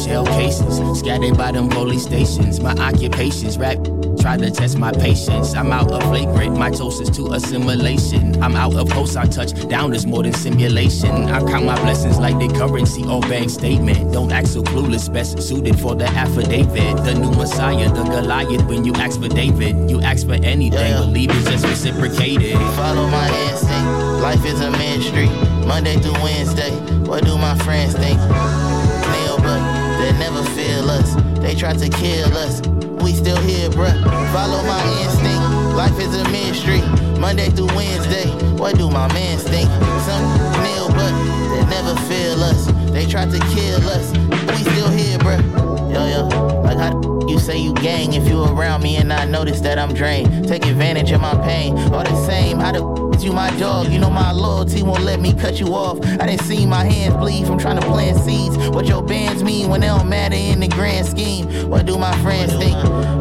Shell cases scattered by them police stations. My occupations rap. Try to test my patience. I'm out of flagrant, my toast is to assimilation. I'm out of post, I touch down is more than simulation. I count my blessings like the currency or bank statement. Don't act so clueless, best suited for the affidavit. The new Messiah, the Goliath. When you ask for David, you ask for anything, Yeah. believe it's just reciprocated. Follow my instinct. Life is a ministry. Monday through Wednesday. What do my friends think? Kneel, but they never feel us. They try to kill us. We still here, bruh. Follow my instinct. Life is a ministry. Monday through Wednesday. What do my mans think? Some kneel, but they never feel us. They try to kill us. We still here, bruh. Yo, yo. Like how you say you gang if you around me and I notice that I'm drained. Take advantage of my pain. All the same, how the you my dog? You know my loyalty won't let me cut you off. I didn't see my hands bleed from trying to plant seeds. What your bands mean when they don't matter in the grand scheme? What do my friends think?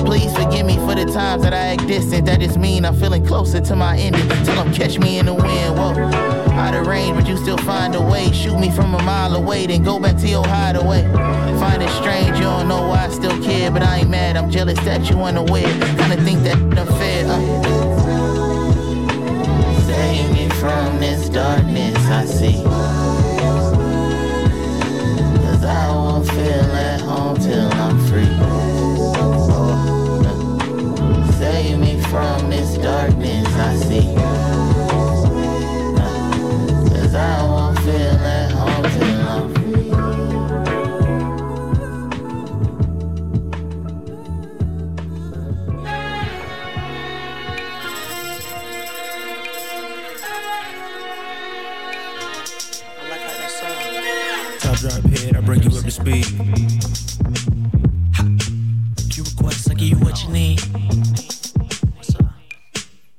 Please forgive me for the times that I act distant. That just mean I'm feeling closer to my ending. Tell them catch me in the wind. Whoa. Out of range, but you still find a way. Shoot me from a mile away, then go back to your hideaway. Find it strange, you don't know why I still care, but I ain't mad. I'm jealous that you unaware. Kinda think that unfair. Uh. From this darkness I see. Cause I won't feel at home till I'm free. Save me from this darkness I see. Cause I won't feel I bring you up request, I give you what you need.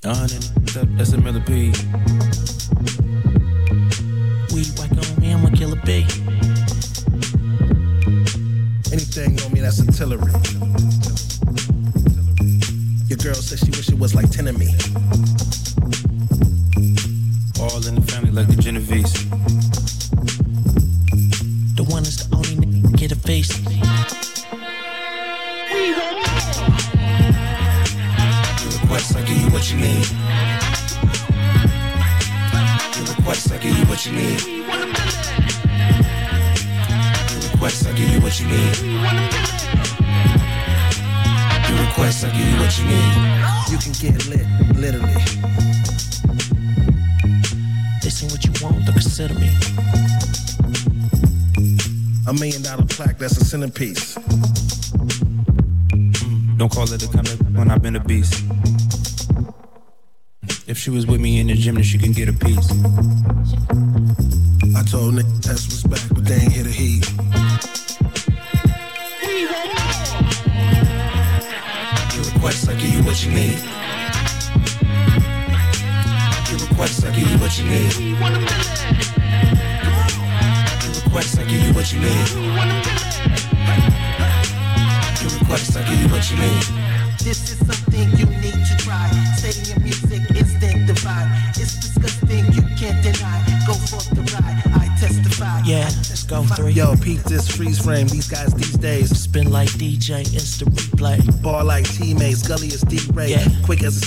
A hundred, that- that's a millipede.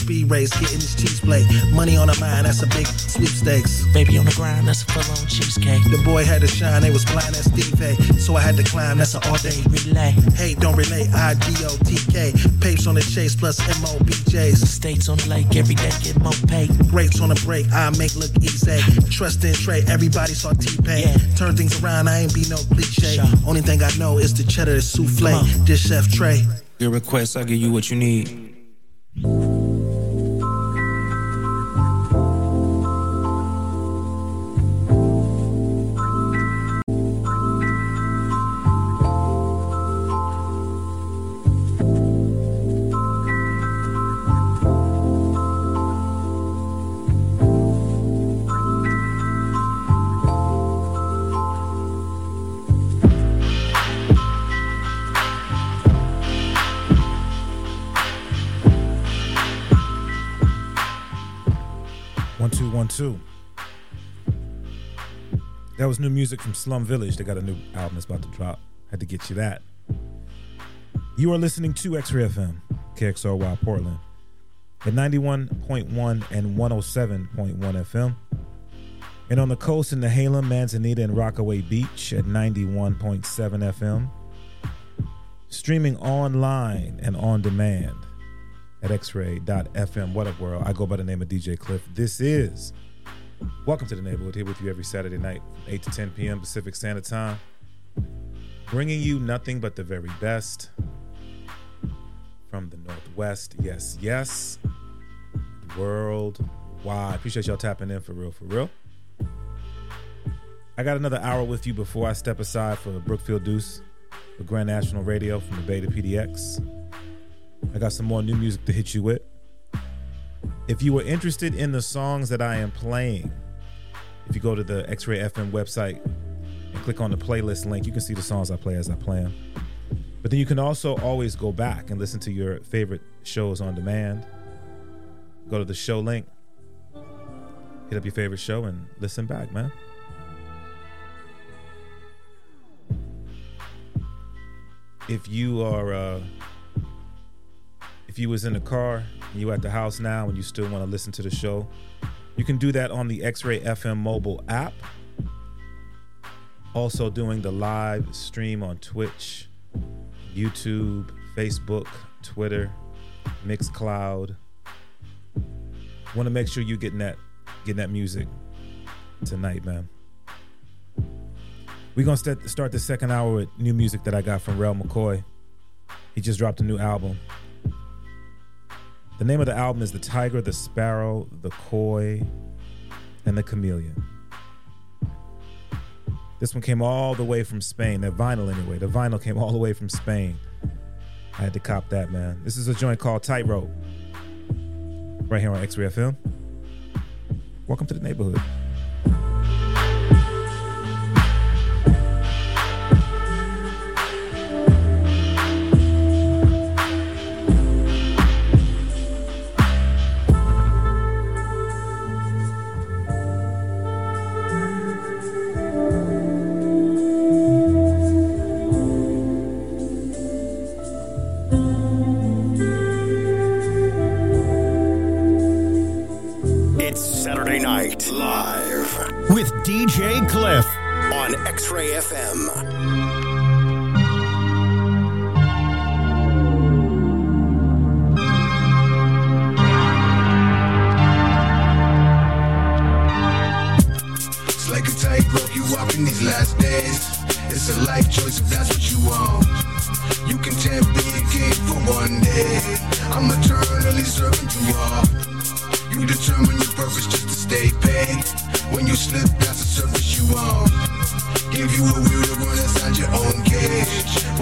Speed race, getting this cheese plate. Money on the mind, that's a big sweepstakes. Baby on the grind, that's a full on cheesecake. The boy had to shine, they was blind as Steve A. So I had to climb, that's an all day relay. Hey, don't relay, I-D-O-T-K. Papes on the chase plus M-O-B-J's. States on the lake, every day get more pay. Rates on the break, I make look easy. Trust in Trey, everybody saw T-Pain. Yeah. Turn things around, I ain't be no cliche. Only thing I know is the cheddar, the souffle. This chef Trey. Your request, I give you what you need. Two. That was new music from Slum Village. They got a new album that's about to drop. Had to get you that. You are listening to X-Ray FM, KXRY Portland, at 91.1 and 107.1 FM. And on the coast in Nehalem, Manzanita, and Rockaway Beach at 91.7 FM. Streaming online and on demand at xray.fm. What up, world? I go by the name of DJ Cliff. This is Welcome to the Neighborhood here with you every Saturday night from 8 to 10 p.m. Pacific Standard Time. Bringing you nothing but the very best from the Northwest. Yes, yes. Worldwide. Appreciate y'all tapping in for real, for real. I got another hour with you before I step aside for Brookfield Duece for Grand National Radio from the Bay to PDX. I got some more new music to hit you with. If you were interested in the songs that I am playing, if you go to the X Ray FM website and click on the playlist link, you can see the songs I play as I play them. But then you can also always go back and listen to your favorite shows on demand. Go to the show link, hit up your favorite show, and listen back, man. If you are, uh, if you was in the car you at the house now and you still want to listen to the show, you can do that on the X-Ray FM mobile app. Also doing the live stream on Twitch, YouTube, Facebook, Twitter, Mixcloud. Want to make sure you getting that getting that music tonight, man. We're gonna st- start the second hour with new music that I got from Rel McCoy. He just dropped a new album. The name of the album is The Tiger, the Sparrow, the Koi, and the Chameleon. This one came all the way from Spain. That vinyl, anyway. The vinyl came all the way from Spain. I had to cop that, man. This is a joint called Titerope. Right here on X Ray FM. Welcome to the neighborhood. On X Ray FM.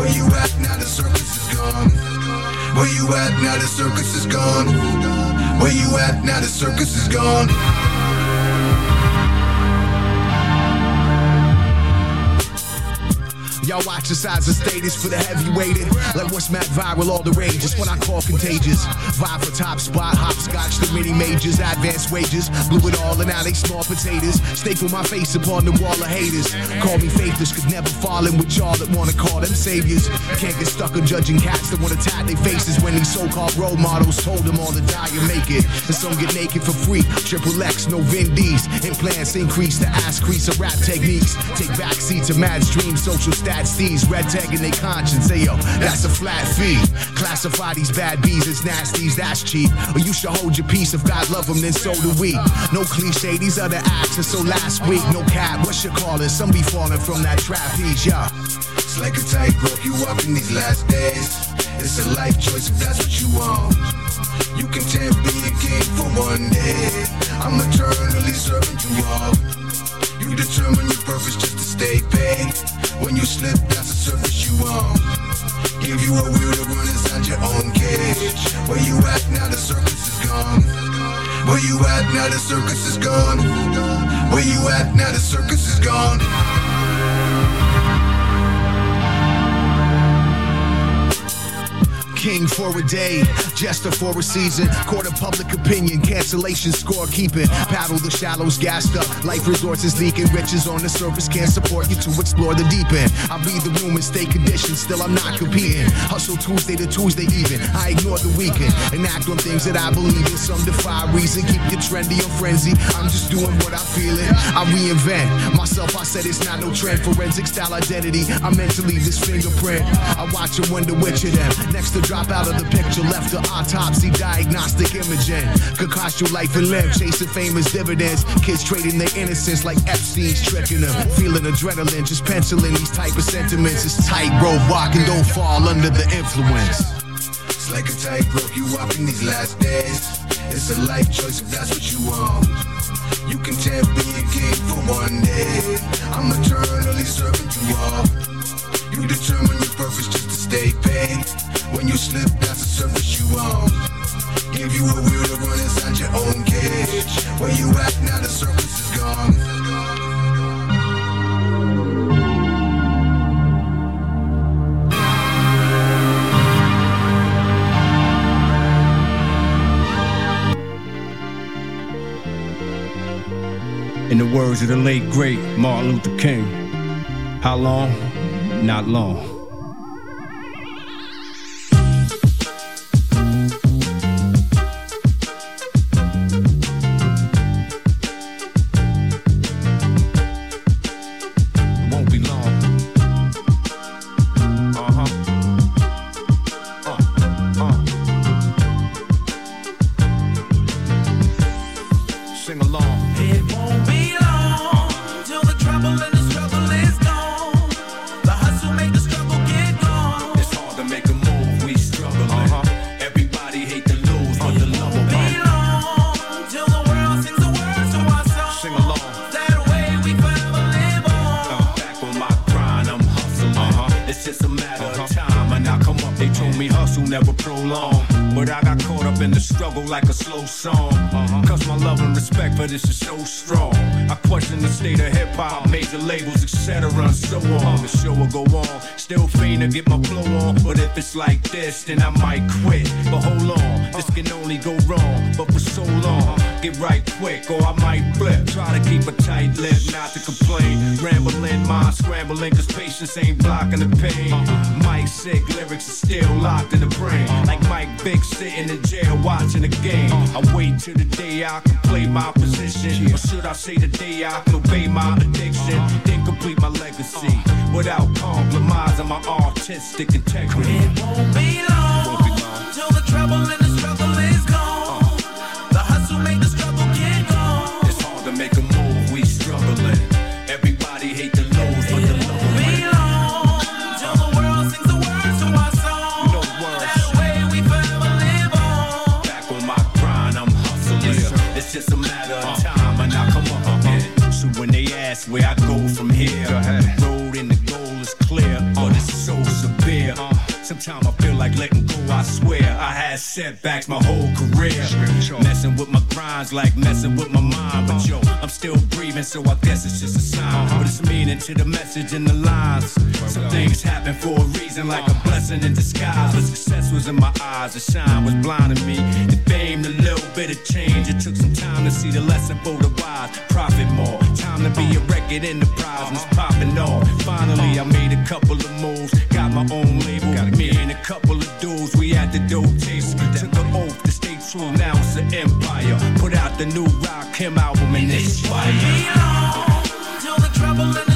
Where you at now? The circus is gone. Where you at now? The circus is gone. Where you at now? The circus is gone. Y'all watch the size of status for the heavyweighted. Like what's mad viral, all the rage. It's what I call contagious. Vibe for top spot, hopscotch, the mini majors, advanced wages. Blew it all and now they small potatoes. Staple my face upon the wall of haters. Call me faithless, could never fall in with y'all that wanna call them saviors. Can't get stuck on judging cats that wanna tap their faces when these so-called role models told them all to die and make it. And some get naked for free. Triple X, no Vin D's. Implants increase the ass crease of rap techniques. Take back backseat to mad streams, social these red tagging their conscience. Say yo, that's a flat fee. Classify these bad bees as nasties, that's cheap. Or you should hold your peace. If God love them, then so do we. No cliche, these other acts are so last week. No cap, what's your call it? Some be falling from that trapeze, yeah. It's like a tightrope you walk in these last days. It's a life choice if that's what you want. You can tempt being king for one day. I'm eternally serving you all. You determine your purpose just to stay paid. When you slip, that's the surface you on. Give you a wheel to run inside your own cage. Where you at now? The circus is gone. Where you at now? The circus is gone. Where you at now? The circus is gone. King for a day, jester for a season. Court of public opinion, cancellation scorekeeping. Paddle the shallows gassed up, life resources leaking. Riches on the surface can't support you to explore the deep end. I read the room and stay conditioned, still I'm not competing. Hustle Tuesday to Tuesday even. I ignore the weekend and act on things that I believe in. Some defy reason, keep you trendy or frenzy. I'm just doing what I'm feeling. I reinvent myself. I said it's not no trend. Forensic style identity. I meant to leave this fingerprint. I watch and wonder which of them next to drop out of the picture. Left to autopsy, diagnostic imaging. Could cost you life and limb. Chasing famous dividends. Kids trading their innocence like Epstein's tricking them. Feeling adrenaline, just penciling these type of sentiments. It's tightrope walking, don't fall under the influence. It's like a tight tightrope you walk in these last days. It's a life choice if that's what you want. You can tempt being king for one day. I'm eternally serving you all. You determine your purpose just to stay paid. When you slip, that's the you. Give you a wheel to run inside your own cage. Where you at now? The is gone. In the words of the late great Martin Luther King, how long? Not long. It's just a matter of time, and I come up. They told me hustle never prolong, but I got caught up in the struggle like a slow song. Uh-huh. Cause my love and respect for this is so strong. I question the state of hip hop, major labels, etc. and so on. The show will go on, still fiend to get my flow on. But if it's like this, then I might quit. But hold on, this can only go wrong. But for so long, get right quick, or I might flip. Try to keep a tight lip, not to complain. Rambling, mind scrambling, cause patience ain't blocking the pain. Mike sick, lyrics are still locked in the brain. Like Mike Vick sitting in jail watching the game. I wait till the day I can play my position. Or should I say the day I can obey my addiction? Then complete my legacy without compromising my artistic integrity. It won't be long till the trouble and the here, road and the goal is clear, oh, but it's so severe. Sometimes I feel like letting go. I swear I had setbacks my whole career. Messing with my grinds like messing with my mind. But yo, I'm still breathing, so I guess it's just a sign. But it's meaning to the message in the lines. Some things happen for a reason, like a blessing in disguise. But success was in my eyes, the shine was blinding me. The fame, the little bit of change. It took some time to see the lesson for the wise. Profit more. Time to be a record enterprise and it's popping off. Finally, I made a couple of moves. Got my own label. Me and a couple of dudes, the table. Took an oath to stay true. Now an empire. Put out the new Rakim album and it's fire. Till the trouble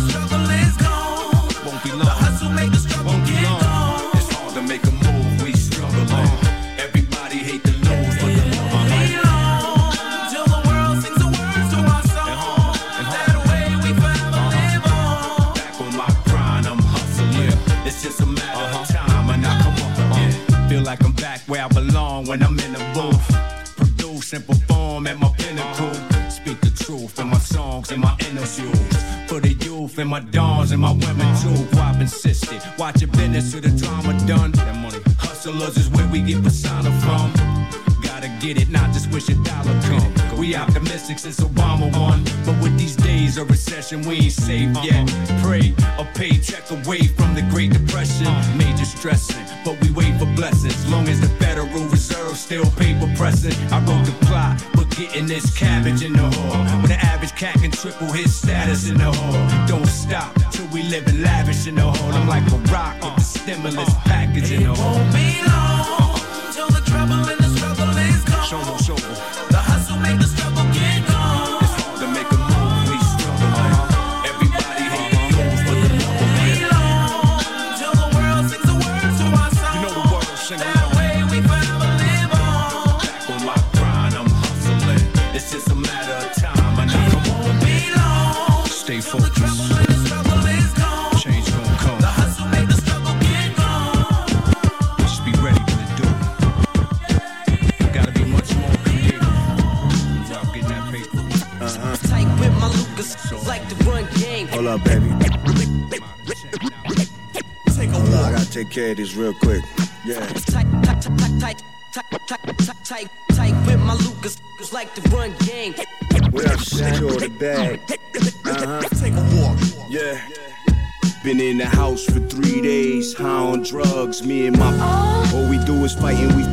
When I'm in the booth. Produce and perform at my pinnacle. Speak the truth in my songs and my interviews. For the youth and my dawns and my women too. I've insisted. Watch your business to the drama done. That money. Hustlers is where we get persona from. Gotta get it, not just wish a dollar come. We optimistic since Obama won. But with these days of recession, we ain't safe yet. Pray a paycheck away from the Great Depression. Major stressing, but we wait for blessings. Long as the Federal Reserve still paper pressing. I wrote the plot, but getting this cabbage in the hole. When the average cat can triple his status in the hole. Don't stop till we live in lavish in the hole. I'm like a rock with the stimulus package in the hole. Be long till the trouble and the struggle is gone. Show me, show. The hustle make the struggle get gone. It's hard to make a move, we struggle. Everybody hate the moves, but the love long till the world sings the words to our song. You know the world sing That way we forever live on. Back on my grind, I'm hustling. It's just a matter of time, and I come on. Be long Stay till the trouble focused. Hold up, baby. Hold up, I gotta take care of this real quick. Yeah. Tight, tight, tight, tight, tight, tight, tight, with my Lucas, like the run game. What up, Shadow the bag? Huh. Take a walk. Yeah. Been in the house for three days, high on drugs. Me and my. Oh. All we do is fight and we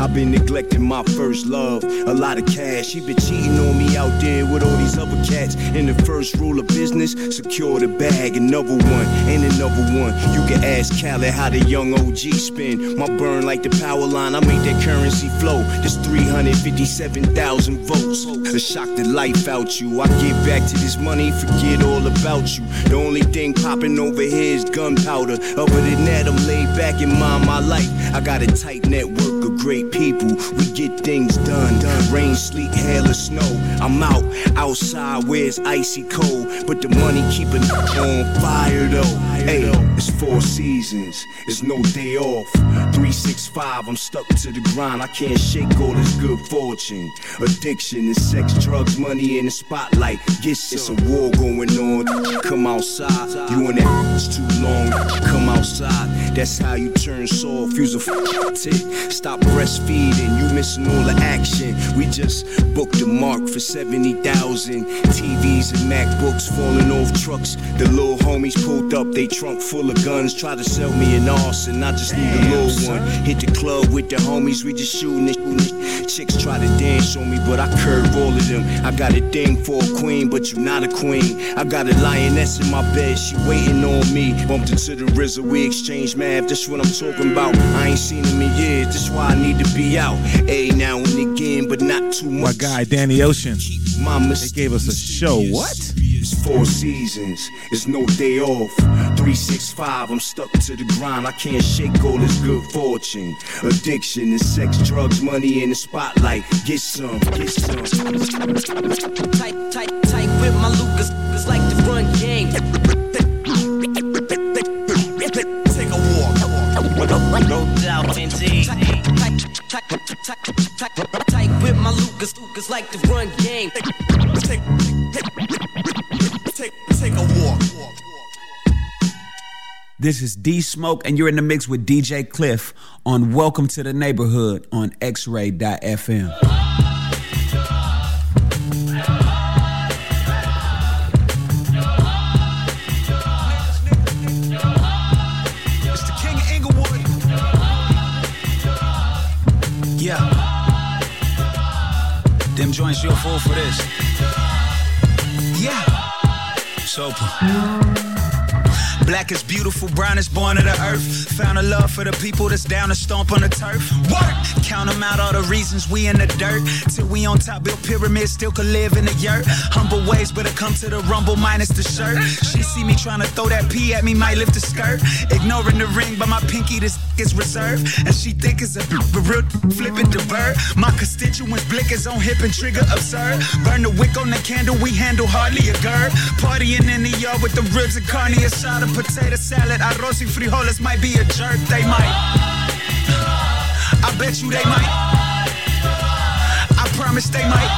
I've been neglecting my first love. A lot of cash. She been cheating on me out there with all these other cats. And the first rule of business: secure the bag. Another one and another one. You can ask Khaled how the young OG spin. My burn like the power line. I make that currency flow. This 357,000 votes. To shock the life out you. I get back to this money, forget all about you. The only thing popping over here is gunpowder. Other than that, I'm laid back and mind my life. I got a tight network great people. We get things done. done. Rain, sleet, hail, or snow. I'm out, outside where it's icy cold. But the money keep it on fire though. Hey, it's four seasons, it's no day off. 365, I'm stuck to the grind. I can't shake all this good fortune. Addiction is sex, drugs, money in the spotlight. Guess it's a war going on. Come outside, you in that it's too long. Come outside, that's how you turn soft. Use a tick. Stop breastfeeding, you missing all the action. We just booked the mark for 70,000. TVs and MacBooks falling off trucks. The little homies pulled up, they trunk full of guns. Try to sell me an arson, I just need a little one. Hit the club with the homies, we just shooting it. Chicks try to dance on me, but I curve all of them. I got a thing for a queen, but you're not a queen. I got a lioness in my bed, she waiting on me. Bumped into the RZA, we exchange math, that's what I'm talking about. I ain't seen him in years, that's why I need to be out. A now and again, but not too much. My guy Danny Ocean. Mama They gave us a show. What? It's four seasons, it's no day off. 365, I'm stuck to the grind. I can't shake all this good fortune. Addiction is sex, drugs, money in the spotlight. Get some, get some. Tight, tight, tight with my Lucas, like to run game. Take a walk. No doubt, indeed. Tight, with my Lucas, Lucas like to run game. Take, take, a walk. This is D Smoke, and you're in the mix with DJ Cliff on Welcome to the Neighborhood on X-Ray.fm. It's the King of Inglewood. Yeah. Them joints, you're full for this. Yeah. Sopa. Black is beautiful, brown is born of the earth. Found a love for the people that's down to stomp on the turf. Work! Count them out, all the reasons we in the dirt. Till we on top, built pyramids, still could live in the yurt. Humble ways, but it come to the rumble minus the shirt. She see me trying to throw that pee at me, might lift the skirt. Ignoring the ring, but my pinky, this is reserved. And she think it's a real flipping the bird. My constituents blickers on hip and trigger absurd. Burn the wick on the candle, we handle hardly a gird. Partying in the yard with the ribs and carne asada, potato salad, arroz y frijoles might be a jerk, they might. I bet you they might. I promise they might.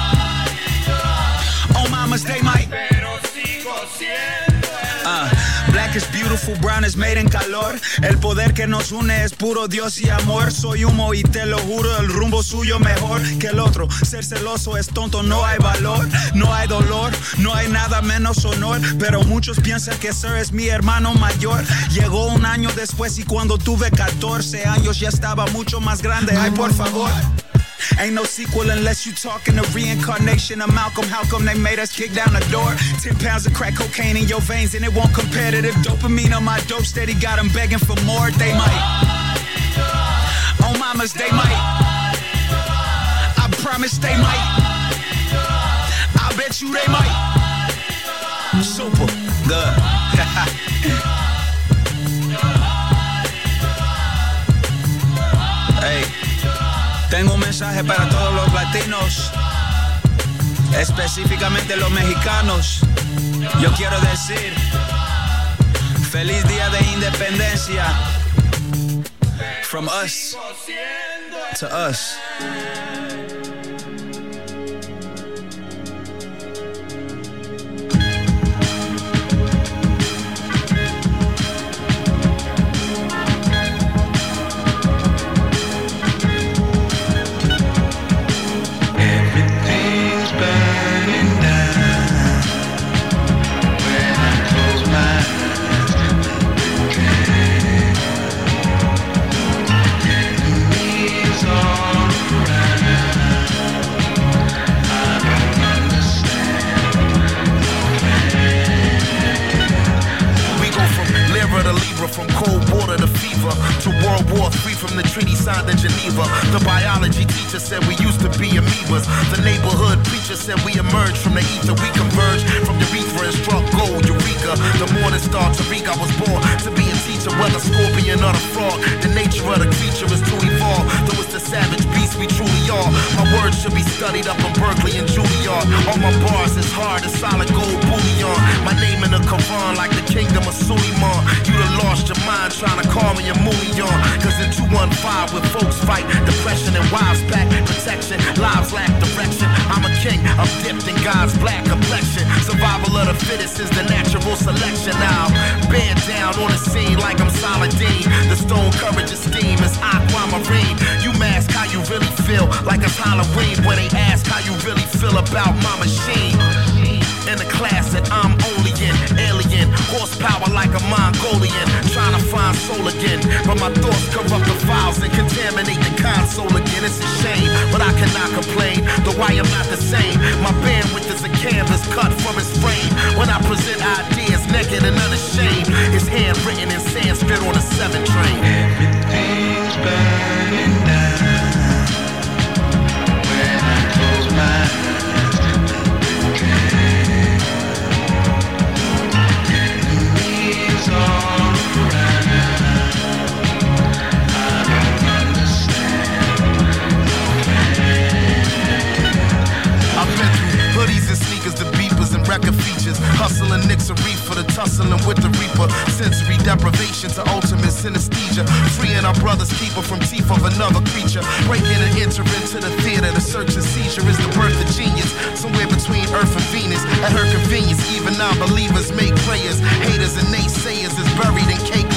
Oh mamas, they might. Is beautiful, brown is made in calor. El poder que nos une es puro Dios y amor. Soy humo y te lo juro, el rumbo suyo mejor que el otro. Ser celoso es tonto, no hay valor, no hay dolor, no hay nada menos honor. Pero muchos piensan que Sir es mi hermano mayor. Llegó un año después y cuando tuve 14 años ya estaba mucho más grande. Ay, por favor. Ain't no sequel unless you talking the reincarnation of Malcolm. How come they made us kick down the door? Ten pounds of crack cocaine in your veins and it won't competitive. Dopamine on my dope steady got them begging for more. They might. Oh, mamas, they might. I promise they might. I bet you they might. Super good. mensaje para todos los latinos, específicamente los mexicanos. Yo quiero decir, feliz día de independencia. From us to us. From cold water to fever, to World War III from the treaty signed in Geneva. The biology teacher said we used to be amoebas. The neighborhood preacher said we emerged from the ether. We converged from urethra and struck gold, Eureka. The morning star Tariq, I was born to be a teacher, whether scorpion or the frog. The nature of the creature is to evolve. Though it's the savage beast we truly are. My words should be studied up in Berkeley and Juilliard. All my bars is hard as solid gold bullion. My name in the Quran like the kingdom of Suleiman. You done lost your mind trying to call me a million. Cause in 215 with folks fight depression and wives pack protection. Lives lack direction. I'm a king, I'm dipped in God's black complexion. Survival of the fittest is the natural selection. Now, bear down on the scene like I'm Saladin. The stone courage esteem is aquamarine. You mask how you really feel, like it's Halloween when they ask how you really feel about my machine. In the class that I'm only in, horsepower like a Mongolian, trying to find soul again. But my thoughts corrupt the files and contaminate the console again. It's a shame, but I cannot complain, though I am not the same. My bandwidth is a canvas cut from his frame. When I present ideas naked and unashamed, it's handwritten in Sanskrit on a seven train. Record features. Hustling reef for the tussling with the reaper. Sensory deprivation to ultimate synesthesia. Freeing our brother's keeper from teeth of another creature. Breaking and entering into the theater. The search and seizure is the birth of genius. Somewhere between Earth and Venus. At her convenience, even non-believers make prayers. Haters and naysayers is buried in cake.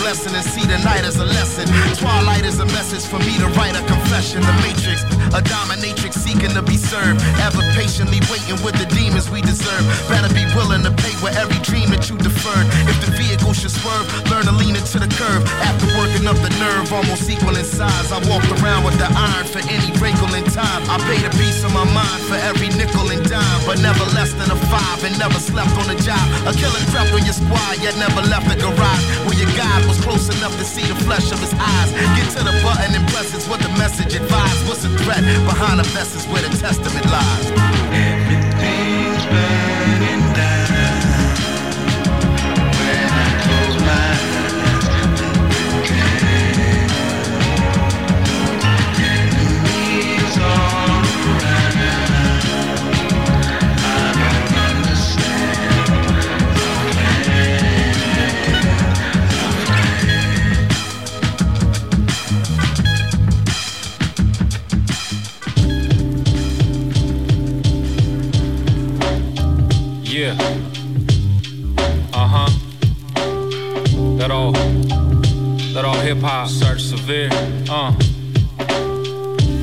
Blessing and see the night as a lesson. Twilight is a message for me to write a confession. The matrix, a dominatrix seeking to be served. Ever patiently waiting with the demons we deserve. Better be willing to pay with every dream that you deferred. If the vehicle should swerve, learn to lean into the curve. After working up the nerve, almost equal in size. I walked around with the iron for any wrinkle in time. I paid a piece of my mind for every nickel and dime, but never less than a five and never slept on the job. A killer crept on your squad, yet never left the garage. Where your guide was close enough to see the flesh of his eyes. Get to the button and press it's what the message advised. What's the threat behind the vest is where the testament lies. Hip hop. Search severe. Uh.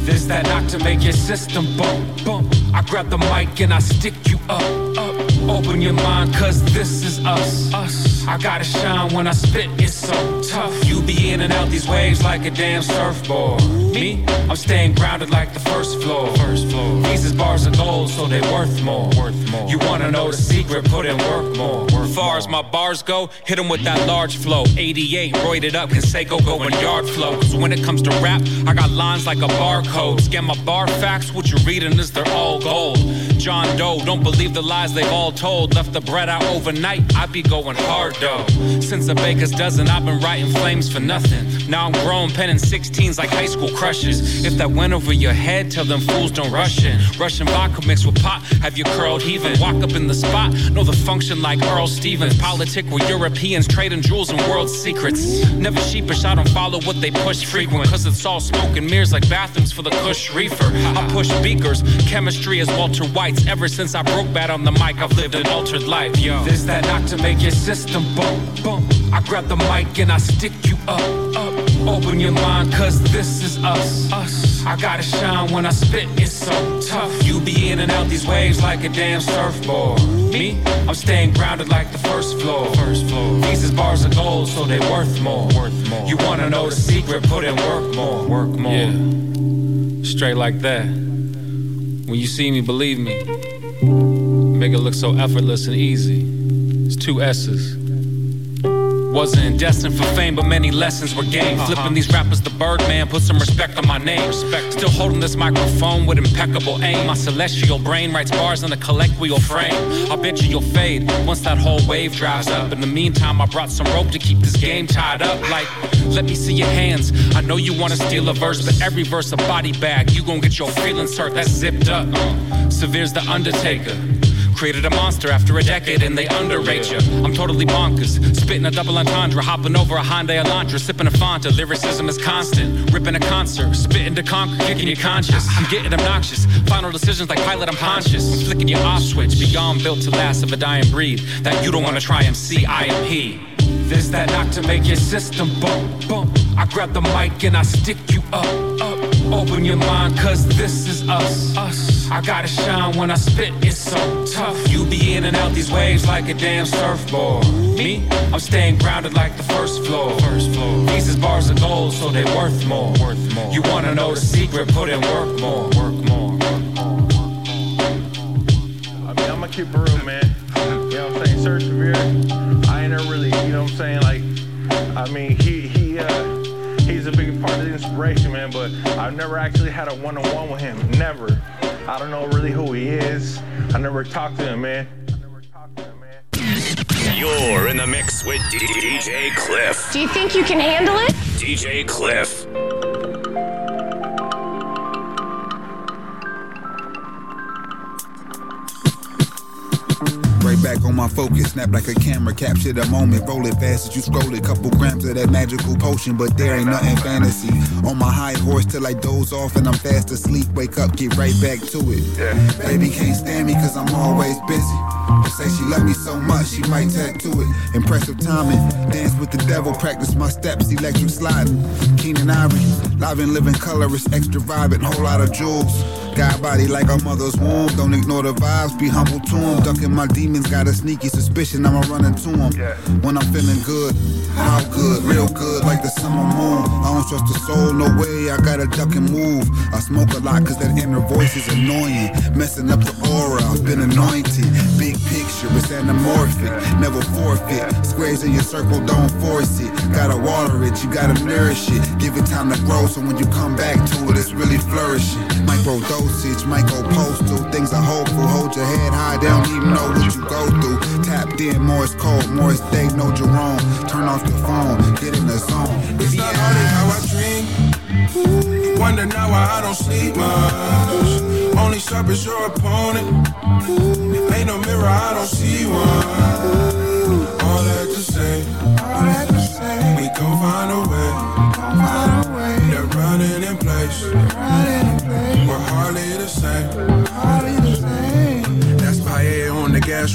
This that knock to make your system bump, bump. I grab the mic and I stick you up, up. Open your mind, cause this is us, us. I gotta shine when I spit, so tough. You be in and out these waves like a damn surfboard. Me, I'm staying grounded like the first floor. First floor. These bars of gold, so they worth more. Worth more. You wanna know the secret? Put in work more. As far as my bars go, hit 'em with that large flow. 88, roided up, Canseco going yard flow. Cause when it comes to rap, I got lines like a barcode. Scan my bar facts, what you're reading is they're all gold. John Doe, don't believe the lies they've all told. Left the bread out overnight, I be going hard though. Since a baker's dozen, I've been writing flames for nothing. Now I'm grown, penning 16s like high school crushes. If that went over your head, tell them fools don't rush in. Russian vodka mixed with pot, have you curled heaving. Walk up in the spot, know the function like Earl Stevens. Politic with Europeans trading jewels and world secrets. Never sheepish, I don't follow what they push frequent. Cause it's all smoke and mirrors like bathrooms for the Kush reefer. I push beakers, chemistry is Walter White's. Ever since I broke bad on the mic, I've lived an altered life. Yo, this that knock to make your system bump, bump. I grab the mic and I stick you up, up. Open your mind, cause this is us, us. I gotta shine when I spit, it's so tough. You be in and out these waves like a damn surfboard. Me, I'm staying grounded like the first floor. First floor. These is bars of gold, so they worth more. Worth more. You wanna know the secret? Put in work more. Work more. Yeah. Straight like that. When you see me, believe me. Make it look so effortless and easy. It's two S's. Wasn't destined for fame, but many lessons were gained. Uh-huh. Flipping these rappers the Birdman, put some respect on my name. Respect. Still holding this microphone with impeccable aim. My celestial brain writes bars in a colloquial frame. I bet you you'll fade once that whole wave dries up. In the meantime, I brought some rope to keep this game tied up. Like, let me see your hands. I know you wanna steal a verse, but every verse a body bag. You gon' get your feelings hurt. That's zipped up. Severe's the Undertaker. Created a monster after a decade and they underrate you. I'm totally bonkers. Spitting a double entendre, hopping over a Hyundai Elantra, sipping a Fanta. Lyricism is constant. Ripping a concert, spitting to conquer, kicking your conscious. I'm getting obnoxious. Final decisions like pilot, I'm conscious. I'm flicking your off switch, beyond built to last of a dying breed. That you don't wanna try MC, I am he. This that knock to make your system bump, bump. I grab the mic and I stick you up, up. Open your mind, cause this is us, us. I gotta shine when I spit, it's so tough. You be in and out these waves like a damn surfboard. Me, I'm staying grounded like the first floor. First floor. These is bars of gold, so they worth more. Worth more. You wanna know the secret? Put in work more. Work more. I mean, I'm gonna keep it real, man. You know what I'm saying? Search Severe. I ain't really, you know what I'm saying? Like, I mean, he he uh he's a big part of the inspiration, man. But I've never actually had a one-on-one with him. Never. I don't know really who he is. I never talked to him, man. You're in the mix with DJ Cliff. Do you think you can handle it? DJ Cliff. Back on my focus, snap like a camera, capture the moment, roll it fast as you scroll it. Couple grams of that magical potion, but there ain't nothing fantasy. On my high horse till I doze off and I'm fast asleep. Wake up, get right back to it. Yeah. Baby can't stand me cause I'm always busy. Say she love me so much, she might tattoo it. Impressive timing, dance with the devil, practice my steps, electric sliding. Keenen Ivory, live and living colorist, extra vibrant, whole lot of jewels. God body like a mother's womb. Don't ignore the vibes, be humble to him. Ducking my demons, got a sneaky suspicion I'ma run into him. When I'm feeling good, how good, real good, like the summer moon. I don't trust the soul, no way, I gotta duck and move. I smoke a lot cause that inner voice is annoying. Messing up the aura, I've been anointed. Big picture, it's anamorphic, never forfeit. Squares in your circle, don't force it. Gotta water it, you gotta nourish it. Give it time to grow, so when you come back to it, it's really flourishing. Micro dosage, micro postal. Things are hopeful, hold your head high, they don't even know what you go through. Tapped in, Morris code, Morris Day, no Jerome. Turn off the phone, get in the zone. It's not only how I dream. Wonder now why I don't sleep much. Only sharp as your opponent. Ain't no mirror, I don't see one. All that to say, all that to say, we gon' find a way. Find a way. They're running in place. We're hardly the same.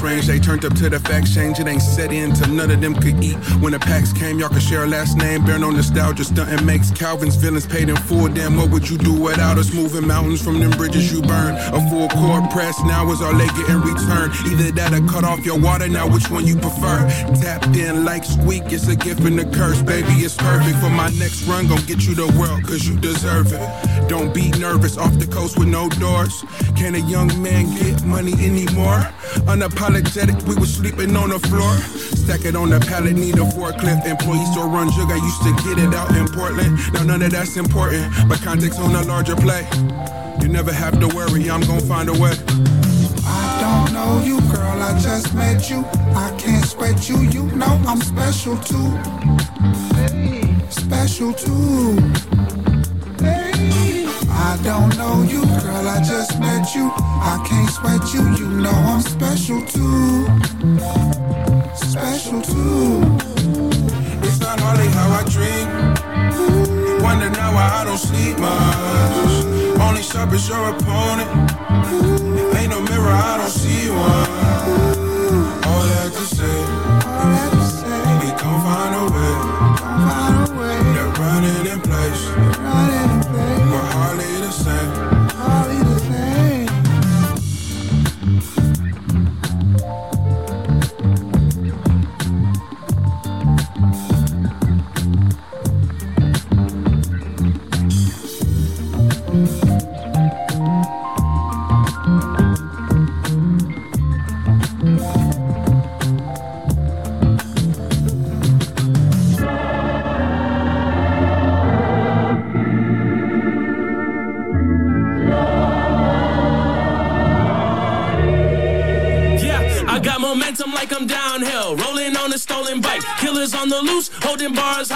Range. They turned up to the fact change. It ain't set in till none of them could eat. When the packs came, y'all could share a last name. Bear no nostalgia, stunting makes Calvin's villains paid in full. Damn, what would you do without us moving mountains from them bridges you burn? A full court press now is all they get in return. Either that or cut off your water. Now, which one you prefer? Tapped in like squeak, it's a gift and a curse. Baby, it's perfect for my next run. Gonna get you the world, cause you deserve it. Don't be nervous, off the coast with no doors. Can a young man get money anymore? Unapologetic, we was sleeping on the floor. Stack it on the pallet, need a forklift. Employees still run jug, I used to get it out in Portland. Now none of that's important, but context on a larger play. You never have to worry, I'm gonna find a way. I don't know you, girl, I just met you. I can't sweat you, you know I'm special too. Special too. I don't know you, girl, I just met you. I can't sweat you, you know I'm special too. Special too. It's not hardly how I dream. Wonder now why I don't sleep much. Only sharp as your opponent. Ain't no mirror, I don't see one. Oh, All that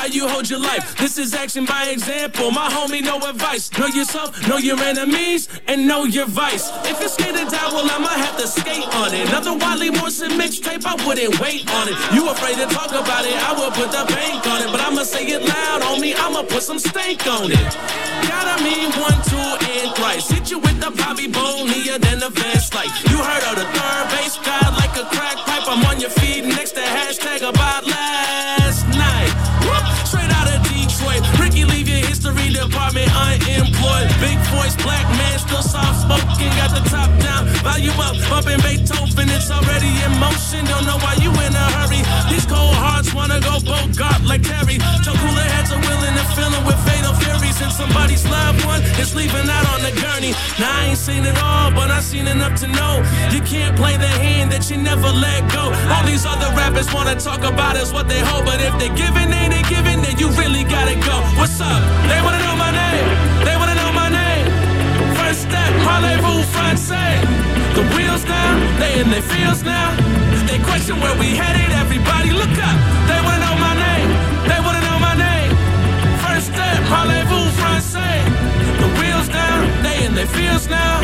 how you hold your life. This is action by example. My homie, no advice. Know yourself, know your enemies, and know your vice. If you're scared to die, well, I might have to skate on it. Another Wiley Morrison mixtape, I wouldn't wait on it. You afraid to talk about it, I would put the bank on it. But I'ma say it loud on me, I'ma put some stank on it. Gotta mean one, two, and thrice. Hit you with the Bobby Bonilla, then the Vance Light. You heard of the third base guy like a crack pipe. I'm on your feed next to hashtag about last department unemployed. Big voice, black man, still soft spoken. Got the top down, value up, bumping Beethoven. It's already in motion. Don't know why you in a hurry. These cold hearts wanna go Bogart like Terry. Till cooler heads are willing to fill with fatal furies. And somebody's loved one is leaving out on the gurney. Now I ain't seen it all, but I seen enough to know you can't play the hand that you never let go. All these other rappers wanna talk about is what they hold, but if they giving, ain't they giving, then you really gotta go. What's up? They wanna name. They wanna know my name. First step, parlez-vous français. The wheels down, they in their fields now. They question where we headed. Everybody look up. They wanna know my name. They wanna know my name. First step, parlez-vous français. The wheels down, they in their fields now.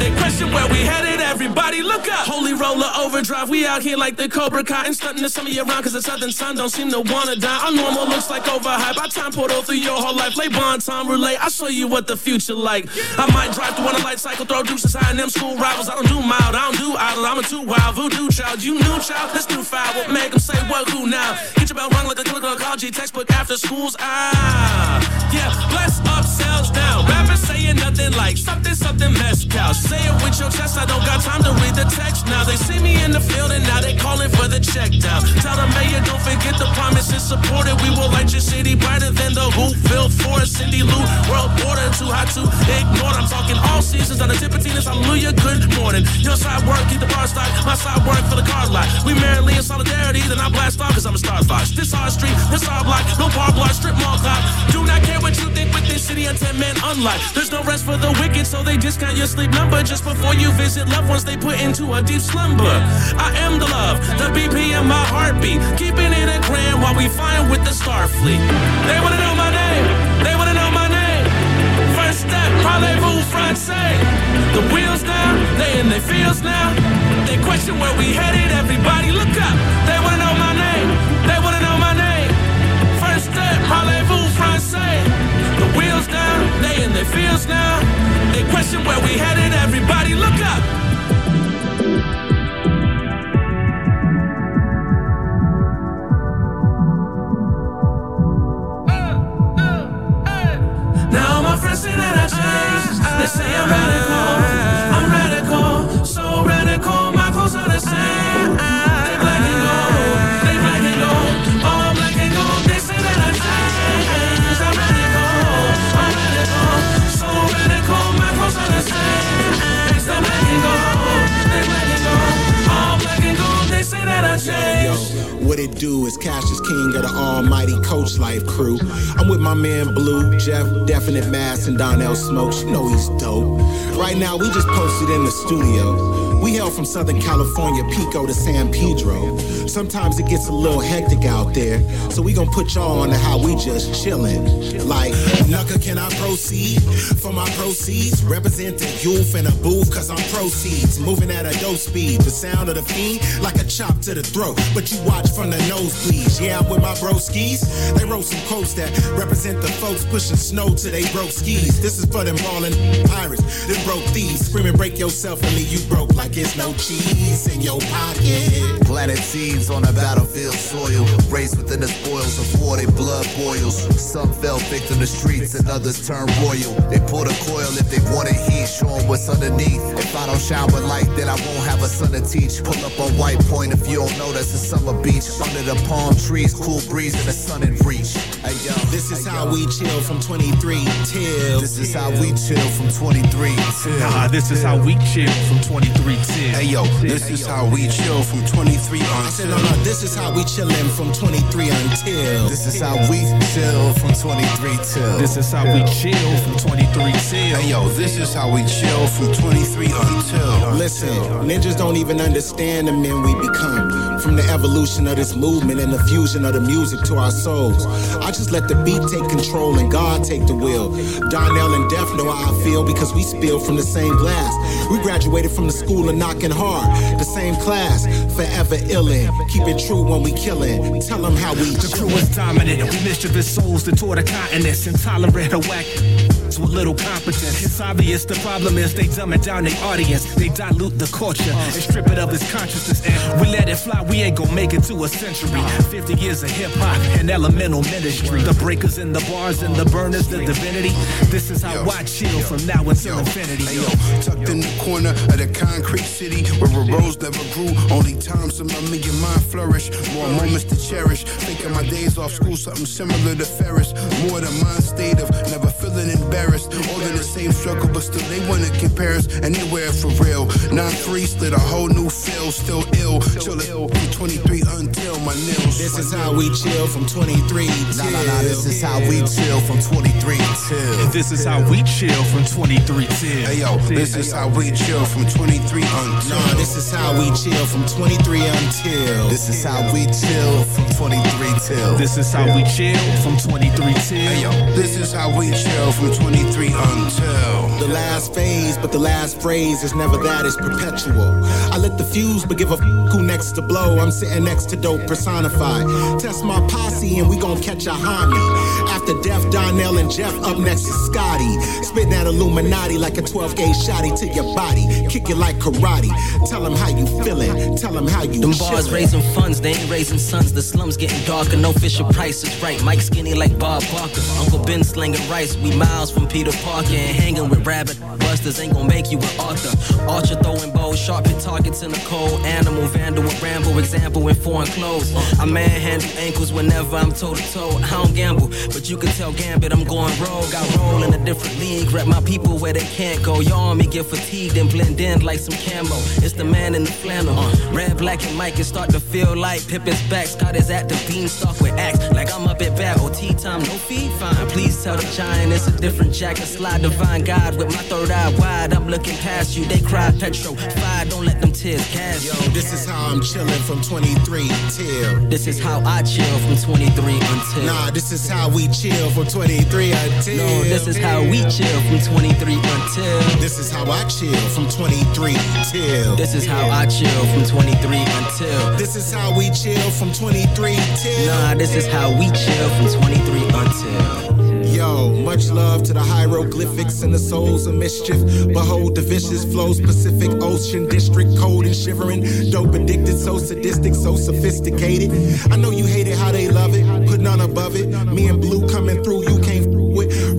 They question where we headed. Everybody look up. Holy roller overdrive, we out here like the Cobra Kai and stunting to some of you around cause the southern sun don't seem to wanna die. Our normal looks like overhype. Our time portal through your whole life. Play bon time roulette. I'll show you what the future like. I might drive through on a light cycle, throw deuces high in them school rivals. I don't do mild, I don't do idle. I'm a too wild voodoo child. You new child, this new foul. What make them say what who now? Get your bell rung like a clinical ecology textbook after school's ah. Yeah, bless up, down. Rappers saying nothing like something, something mezcal. Say it with your chest, I don't got time to read the text now. They see me in the field and now they calling for the check down. Tell the mayor, don't forget the promises supported. We will light your city brighter than the Whoville Forest, Cindy Lou. World border too hot to ignore. I'm talking all seasons on the tip of Tina's. Hallelujah, good morning. Your side work, keep the bar stock. My side work for the car lot. We merrily in solidarity, then I blast off cause I'm a star fox. This hard street, this hard block, no bar block, strip mall clock. Do not care what you think with this city, I'm 10 men unlike. There's no rest for the wicked, so they discount your sleep number just before you visit loved ones they put into a deep slumber. I am the love, the BP in my heartbeat. Keeping it a gram while we flying with the Starfleet. They wanna know my name, they wanna know my name. First step, parlez-vous français. The wheels down, they in their fields now. They question where we headed, everybody look up. They wanna know my name, they wanna know my name. First step, parlez-vous. The wheels down, they in their fields now. They question where we headed, everybody look up. They say I'm radical. Do is Cassius King of the almighty Coach Life crew. I'm with my man Blue, Jeff, Definite Mass, and Donnell Smokes. You know he's dope. Right now, we just posted in the studio. We hail from Southern California, Pico to San Pedro. Sometimes it gets a little hectic out there, so we gon' put y'all on how we just chillin'. Like, Nucka, can I proceed? For my proceeds, represent the youth in a booth, cause I'm proceeds. Moving at a dope speed, the sound of the fiend like a chop to the throat. But you watch from the nosebleeds. Yeah, I'm with my bro skis. They wrote some quotes that represent the folks pushing snow to they broke skis. This is for them ballin' pirates, them broke thieves. Screaming, break yourself leave you broke like it's no cheese in your pocket. Planted seeds on a battlefield soil, raised within the spoils of war, they blood boils. Some fell victim to streets and others turned royal. They pull the coil if they wanted heat, show 'em what's underneath. If I don't shine with light, then I won't have a son to teach. Pull up on White Point if you don't know that's a summer beach. Under the palm trees, cool breeze and the sun in reach. Hey, yo, This is how we chill from 23 till. This is how we chill from 23 till. Nah, this is how we chill from 23 till. Hey yo, this is how we chill from 23 on. I said, no, no, this is how we chillin' from 23 until. This is how we chill from 23 till. This is how we chill from 23 till. Hey yo, this is how we chill from 23 until. Listen, ninjas don't even understand the men we become. From the evolution of this movement and the fusion of the music to our souls. I just let the beat take control and God take the wheel. Donnell and Def know how I feel because we spill from the same glass. We graduated from the school of knocking hard. The same class, forever illin'. Keep it true when we killin'. Tell them how we The crew is dominant. We mischievous souls that tore the continents. Intolerant of whack with little competence. It's obvious the problem is they dumb it down their audience. They dilute the culture and strip it of its consciousness. And we let it fly, we ain't gonna make it to a century. 50 years of hip hop and elemental ministry. The breakers and the bars and the burners, the divinity. This is how I chill from now until infinity. Yo, tucked in the corner of the concrete city where a rose never grew. Only times in my million mind flourish. More moments to cherish. Thinking my days off school, something similar to Ferris. More the mind state of never feeling embarrassed. All in the same struggle, but still they wanna compare us anywhere for real. 9-3 split a whole new feel, still ill. Chill it from 23 until my nails. This is how we chill from 23 Nah, nah, nah, this is how we chill from 23 till. This is how we chill from 23 till. Hey yo, this is how we chill from 23 until. Nah, this is how we chill from 23 until. This is how we chill from 23 until. This is how we chill from 23 till. Hey, yo, this is how we chill from 23 until. The last phase, but the last phrase is never that, it's perpetual. I lit the fuse, but give a f- who next to blow. I'm sitting next to dope personified. Test my posse and we gon' catch a homie. After death, Donnell and Jeff up next to Scotty. Spitting that Illuminati like a 12 gauge shotty to your body. Kick it like karate. Tell them how you feeling. Tell them how you Them bars chillin'. raising funds, they ain't raising sons. The slums getting darker, no Fisher Price is right. Mike skinny like Bob Barker. Uncle Ben slinging rice. We miles from Peter Parker and hanging with rabbit busters ain't gonna make you an author. Archer throwing bows, sharp hit targets in the cold. Animal, vandal, and ramble, example in foreign clothes. I manhandle ankles whenever I'm toe to toe. I don't gamble, but you can tell Gambit I'm going rogue. I roll in a different league, rep my people where they can't go. Your army get fatigued and blend in like some camo. It's the man in the flannel. Red, black, and Mike can start to feel like Pippen's back. Scott is at the beanstalk with axe. Like I'm up at bat. OT time, no fee, fine. Please tell the giant it's a different jacket. Slide divine God with my third eye wide. I'm looking past you. They cry petro. Fire, don't let them tears cast. Yo, this is how I'm chillin' from 23 till. This is how I chill from 23 until. Nah, this is how we chill from 23 until. No, this is how we chill from 23 until. This is how I chill from 23 till. This is how I chill from 23 until. This is how we chill from 23 till. Nah, this is how we chill from 23 until. Yo, much love to the hieroglyphics and the souls of mischief. Behold the vicious flows, Pacific Ocean District, cold and shivering. Dope addicted, so sadistic, so sophisticated. I know you hate it how they love it, put none above it. Me and Blue coming through, you can't.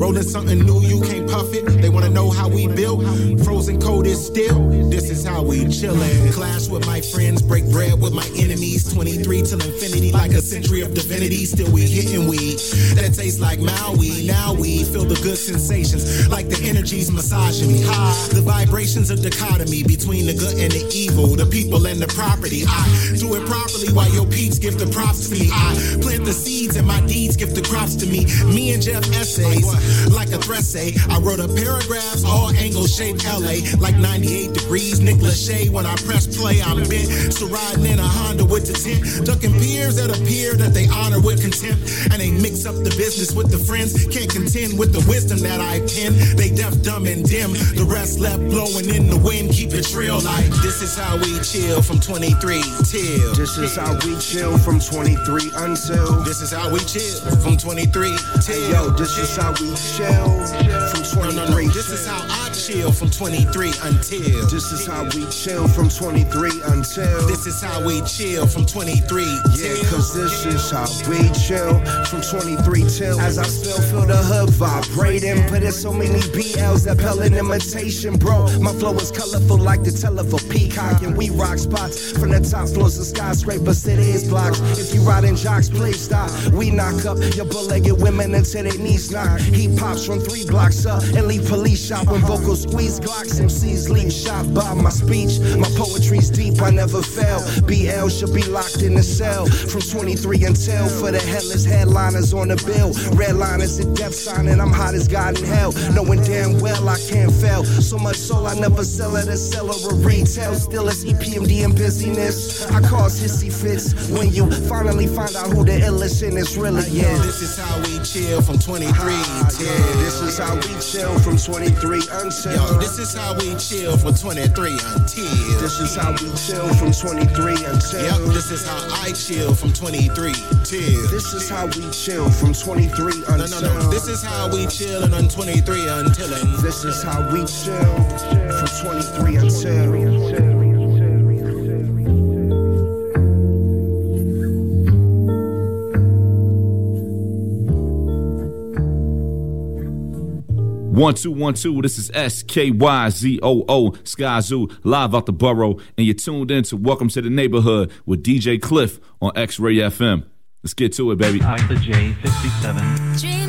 Rolling something new, you can't puff it. They wanna know how we built. Frozen cold is still. This is how we chillin'. Clash with my friends, break bread with my enemies. 23 till infinity, like a century of divinity. Still we hitting weed that tastes like Maui. Now we feel the good sensations, like the energies massaging me. High, the vibrations of dichotomy between the good and the evil, the people and the property. I do it properly while your peeps give the props to me. I plant the seeds and my deeds give the crops to me. Me and Jeff essays, like a threat say. I wrote a paragraphs, all angles shaped LA, like 98 degrees. Nick Lachey, when I press play, I'm bent. So riding in a Honda with the tent, ducking peers that appear that they honor with contempt, and they mix up the business with the friends. Can't contend with the wisdom that I pen. They deaf, dumb, and dim. The rest left blowing in the wind. Keep it real like this is how we chill from 23 till. This is how we chill from 23 until. This is how we chill from 23 till. Yo, this is how we chill from 23 no, no, no. This is how I chill from 23 until. This is how we chill from 23 until. This is how we chill from 23 Yeah, cause this is how we chill from 23 till. As I still feel the hood vibrating, but there's so many BLs that pale in imitation, bro. My flow is colorful like the tail of a peacock, and we rock spots from the top floors of skyscrapers to the east blocks. If you riding jocks, please stop. We knock up your bull-legged women until their knees knock. He pops from three blocks up and leave police shop when uh-huh. vocals squeeze Glocks. MCs leave shop by my speech. My poetry's deep, I never fail. BL should be locked in a cell from 23 until for the headless headliners on the bill. Red line is a death sign, and I'm hot as God in hell. Knowing damn well I can't fail. So much soul I never sell at a seller or retail. Still it's EPMD and busyness. I cause hissy fits when you finally find out who the illest in this really is. this is how we chill from 23 ah, Yeah, This is how we chill from 23 until. Yo, this is how we chill from 23 until. This is how we chill from 23 until. Yep, this is how I chill from 23 till. This is how we chill from 23 until. No, no, no. This is how we chillin' on 23 until. This is how we chill from 23 until. One two one two. This is S K Y Z O O Sky Zoo live out the borough, and you're tuned in to Welcome to the Neighborhood with DJ Cliff on X Ray FM. Let's get to it, baby. The J57.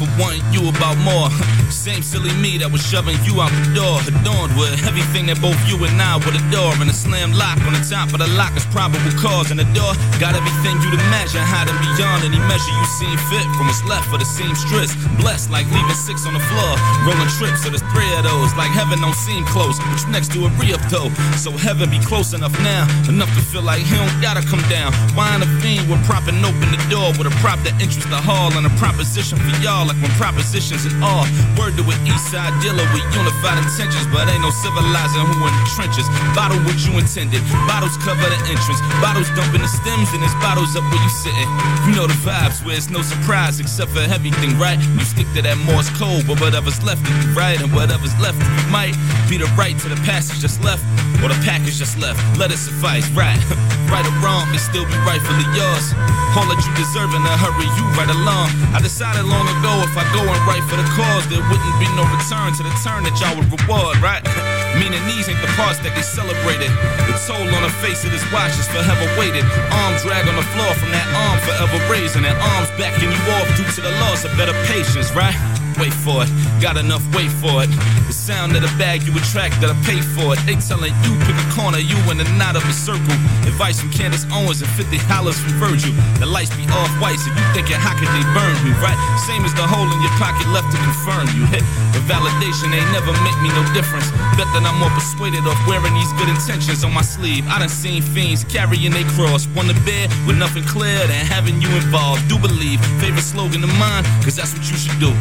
For wanting you about more. Same silly me that was shoving you out the door, adorned with everything that both you and I would adore. And a slam lock on the top of the lock is probable cause. And the door got everything you'd imagine, hiding beyond any measure you seen fit. From what's left for the seamstress, blessed like leaving six on the floor. Rolling trips, so there's three of those. Like heaven don't seem close, but next to a re-up though. So heaven be close enough now, enough to feel like he don't gotta come down. Why intervene with propping open the door with a prop that enters the hall and a proposition for y'all, like when propositions and all. Word to an east side dealer with unified intentions, but ain't no civilizing who in the trenches. Bottle what you intended, bottles cover the entrance, bottles dumping the stems, and there's bottles up where you sitting. You know the vibes where it's no surprise except for everything, right? You stick to that Morse code, but whatever's left you right, and whatever's left you might be the right to the passage just left, or the package just left. Let it suffice, right? right or wrong, it still be rightfully yours. All that you deserve in a hurry, you right along. I decided long ago if I go and write for the cause, there wouldn't be no return to the turn that y'all would reward, right? Meaning these ain't the parts that they celebrated. The toll on the face of this watch is forever weighted. Arms drag on the floor from that arm forever raising, and arms backing you off due to the loss of better patience, right? Wait for it, got enough, wait for it. The sound of the bag you attract that I pay for it. They telling you pick a corner, you in the knot of a circle. Advice from Candace Owens and 50 hollers from Virgil. The lights be off white, so you thinking how could they burn me, right? Same as the hole in your pocket left to confirm you hit. The validation ain't never make me no difference. Bet that I'm more persuaded of wearing these good intentions on my sleeve. I done seen fiends carrying they cross. One to bed with nothing clear than having you involved. Do believe, favorite slogan of mine, cause that's what you should do.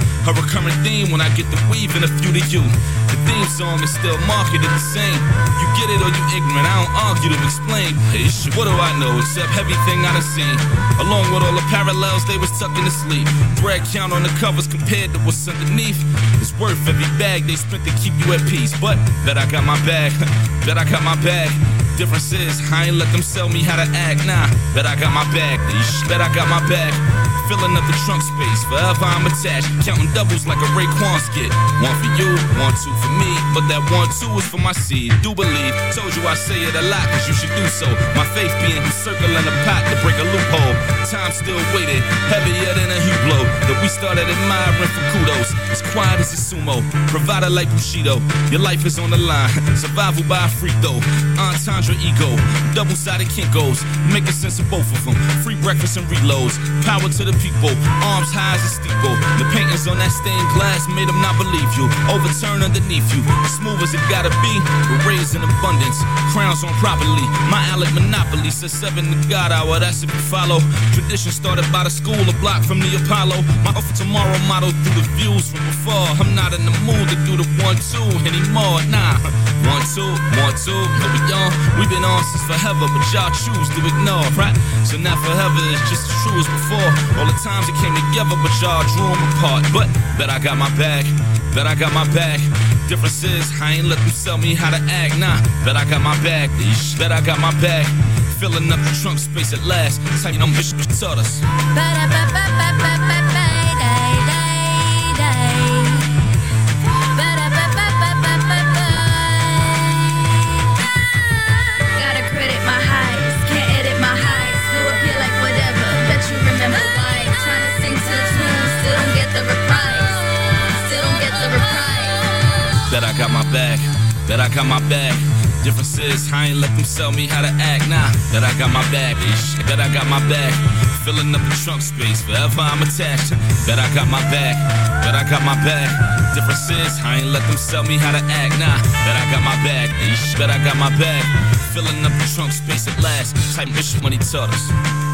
Recurring theme when I get the weave and a few to you. The theme song is still marketed the same. You get it or you ignorant, I don't argue to explain. Shit, what do I know except everything I done seen? Along with all the parallels they was tucking to sleep. Thread count on the covers compared to what's underneath. It's worth every bag they spent to keep you at peace. But bet I got my bag, bet I got my bag. Difference is, I ain't let them sell me how to act. Nah, bet I got my bag. Bet I got my bag. Filling up the trunk space, forever I'm attached. Counting doubles like a Raekwon skit. One for you, one two for me. But that one two is for my seed. Do believe, told you I say it a lot, cause you should do so. My faith being circling the pot to break a loophole. Time still waited, heavier than a Hublot. That we started admiring for kudos. As quiet as a sumo, provided like Bushido. Your life is on the line, survival by a freak though. Entendre ego, double sided kinkos. Making sense of both of them. Free breakfast and reloads. Power to the people, arms high as a steeple. The paintings on that stained glass made them not believe you. Overturn underneath you, smooth as it gotta be, but raised in abundance. Crowns on properly, my Alec Monopoly says seven to God hour, that's if you follow. Tradition started by the school, a block from the Apollo. My offer tomorrow motto through the views from before. I'm not in the mood to do the one two anymore, nah. Two, one two, no we on. We've been on since forever, but y'all choose to ignore, right? So now forever is just as true as before. All the times it came together, but y'all drew them apart. But bet I got my bag, bet I got my bag. Difference is, I ain't let them sell me how to act, nah. Bet I got my bag, bet I got my bag. Filling up the trunk space at last. Tight on bitch, taught us. Gotta Bet I got my bag, bet I got my bag. Difference is, I ain't let them sell me how to act, nah. Bet I got my back. Bet I got my back. Filling up the trunk space, forever I'm attached. Bet I got my back, bet I got my back. Differences, I ain't let them sell me how to act, nah. Bet I got my back. Bet I got my back. Filling up the trunk space at last. Type bitch money taught us.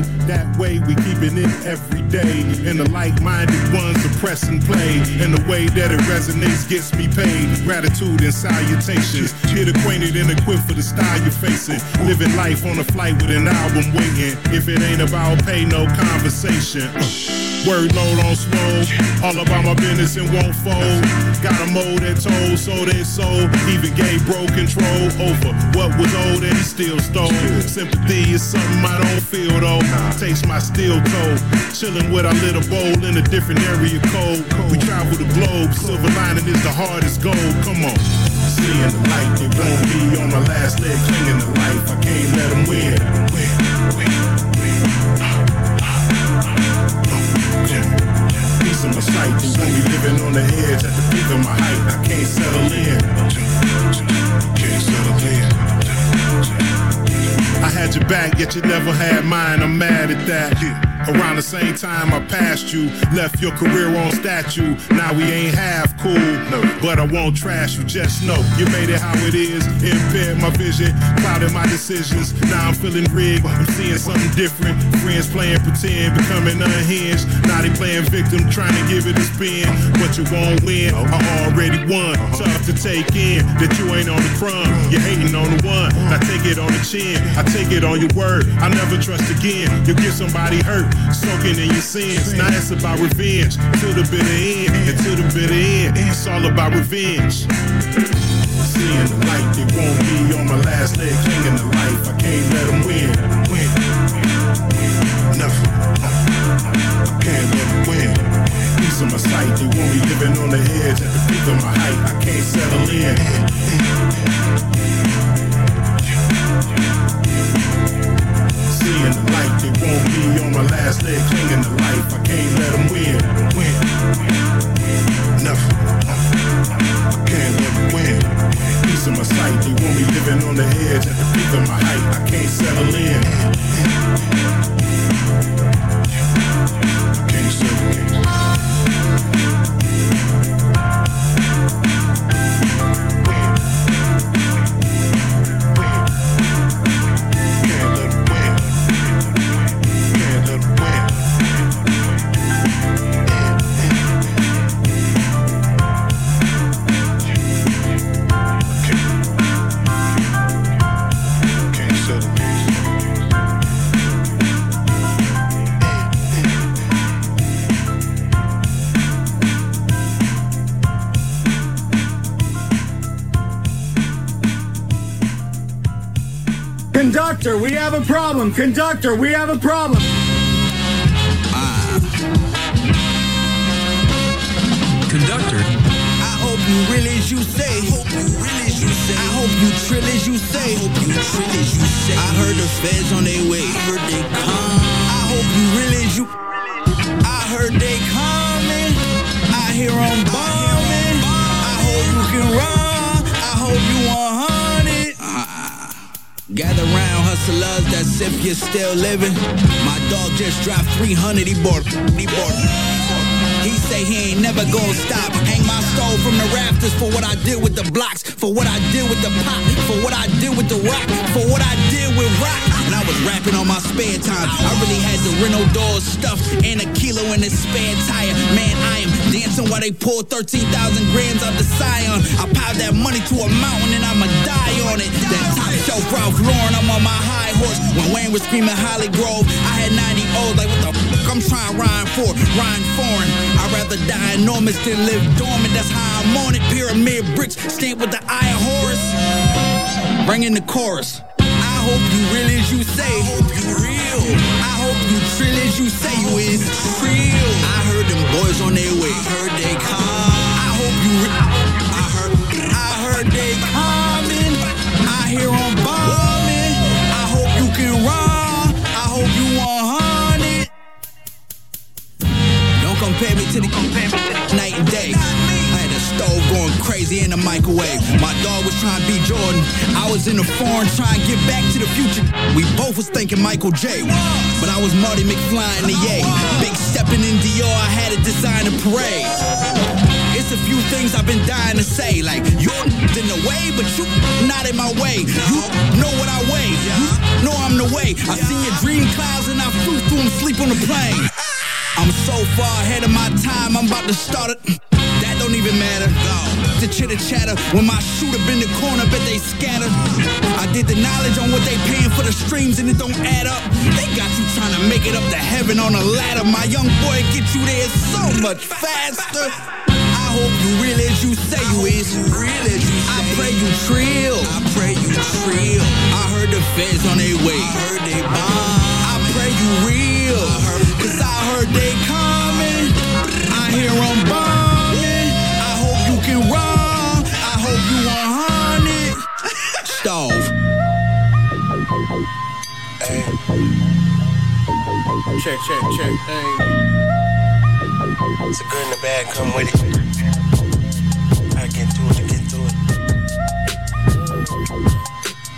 Way. That way we keeping it in every day. And the like-minded ones are press and play. And the way that it resonates gets me paid. Gratitude and salutations. Get acquainted and equipped for the style you're facing. Living life on a flight with an album waiting. If it ain't about pay, no conversation. Word load on swole. All about my business and won't fold. Got a mold that told, so they sold. Even gave bro control over what was old and he still stole. Sympathy is something I don't feel though. Taste my steel toe. Chilling with our little bowl in a different area code. We travel the globe. Silver lining is the hardest goal. Come on. Seeing the light, they won't be on my last leg, clinging to life. I can't let them win. Win, win, Piece of my sight, won't be living on the edge at the peak of my height. I can't settle in. Can't settle in. I had your back, yet you never had mine. I'm mad at that. Around the same time I passed you, left your career on statue. Now we ain't half cool, but I won't trash you. Just know you made it how it is. Impaired my vision, clouded my decisions. Now I'm feeling rigged. I'm seeing something different. Friends playing pretend, becoming unhinged. Now they playing victim, trying to give it a spin, but you won't win. I already won. Tough to take in that you ain't on the crumb. You're hating on the one. I take it on the chin. I take it on your word. I never trust again. You get somebody hurt, soaking in your sins. Now it's about revenge. To the bitter end, and to the bitter end, it's all about revenge. Seeing the light, they won't be on my last leg, clinging to life. I can't let them win. Win. sight. You want me living on the edge at the peak of my height. I can't settle in. Seeing the light, they want me on my last leg, clinging to life. I can't let them win. Win. Nothing. I can't let them win. Piece of my sight, they want me living on the edge at the peak of my height. I can't settle in. Conductor, we have a problem. Conductor, we have a problem. Conductor. I hope you real as you say. I hope you real as you say. I hope you trill as you say. I hope you trill as you say. I heard the feds on their way. I heard they come. I hope you real as you. I heard they coming. I hear them bombing. I hope you can run. I hope you 100. Uh, Gather round hustlers, that's if you're still living. My dog just dropped 300, he bought, he bought. Say he ain't never gonna stop. Hang my stove from the rafters for what I did with the blocks, for what I did with the pop, for what I did with the rock, for what I did with rock. And I was rapping on my spare time. I really had the Renault doors stuffed and a kilo in his spare tire. Man, I am dancing while they pull 13,000 grams out the Scion. I piled that money to a mountain and I'ma die on it. That top shelf Ralph Lauren, I'm on my high horse. When Wayne was screaming Holly Grove, I had 90 O's like what the I'm trying rhyme for, rhyme foreign. I'd rather die enormous than live dormant. That's how I'm on it. Pyramid bricks stamped with the eye of Horus. Bring in the chorus. I hope you real as you say. I hope you real. I hope you trill as you say you is real. I heard them boys on their way. I heard they come. I hope you. I heard. I heard they coming. Compare me to the night and day. I had a stove going crazy in the microwave. My dog was trying to be Jordan. I was in the foreign trying to get back to the future. We both was thinking Michael J. But I was Marty McFly in the yay. Big stepping in Dior, I had a designer parade. It's a few things I've been dying to say. Like, you in the way, but you not in my way. You know what I weigh. You know I'm the way. I seen your dream clouds and I flew through them, sleep on the plane. I'm so far ahead of my time, I'm about to start it. Mm, that don't even matter. The chitter chatter. When my shoot up in the corner, bet they scatter. I did the knowledge on what they paying for the streams and it don't add up. They got you trying to make it up to heaven on a ladder. My young boy get you there so much faster. I hope you real as you say you is. Real as you say. I pray you trill. I pray you trill. I heard the feds on their way. I heard they bomb. I pray you real. I coming. I hear them bombing. I hope you can run. I hope you 100. Stove. Hey. Check, check, check. Hey. It's a good and a bad, come with it. I get to it, get to it.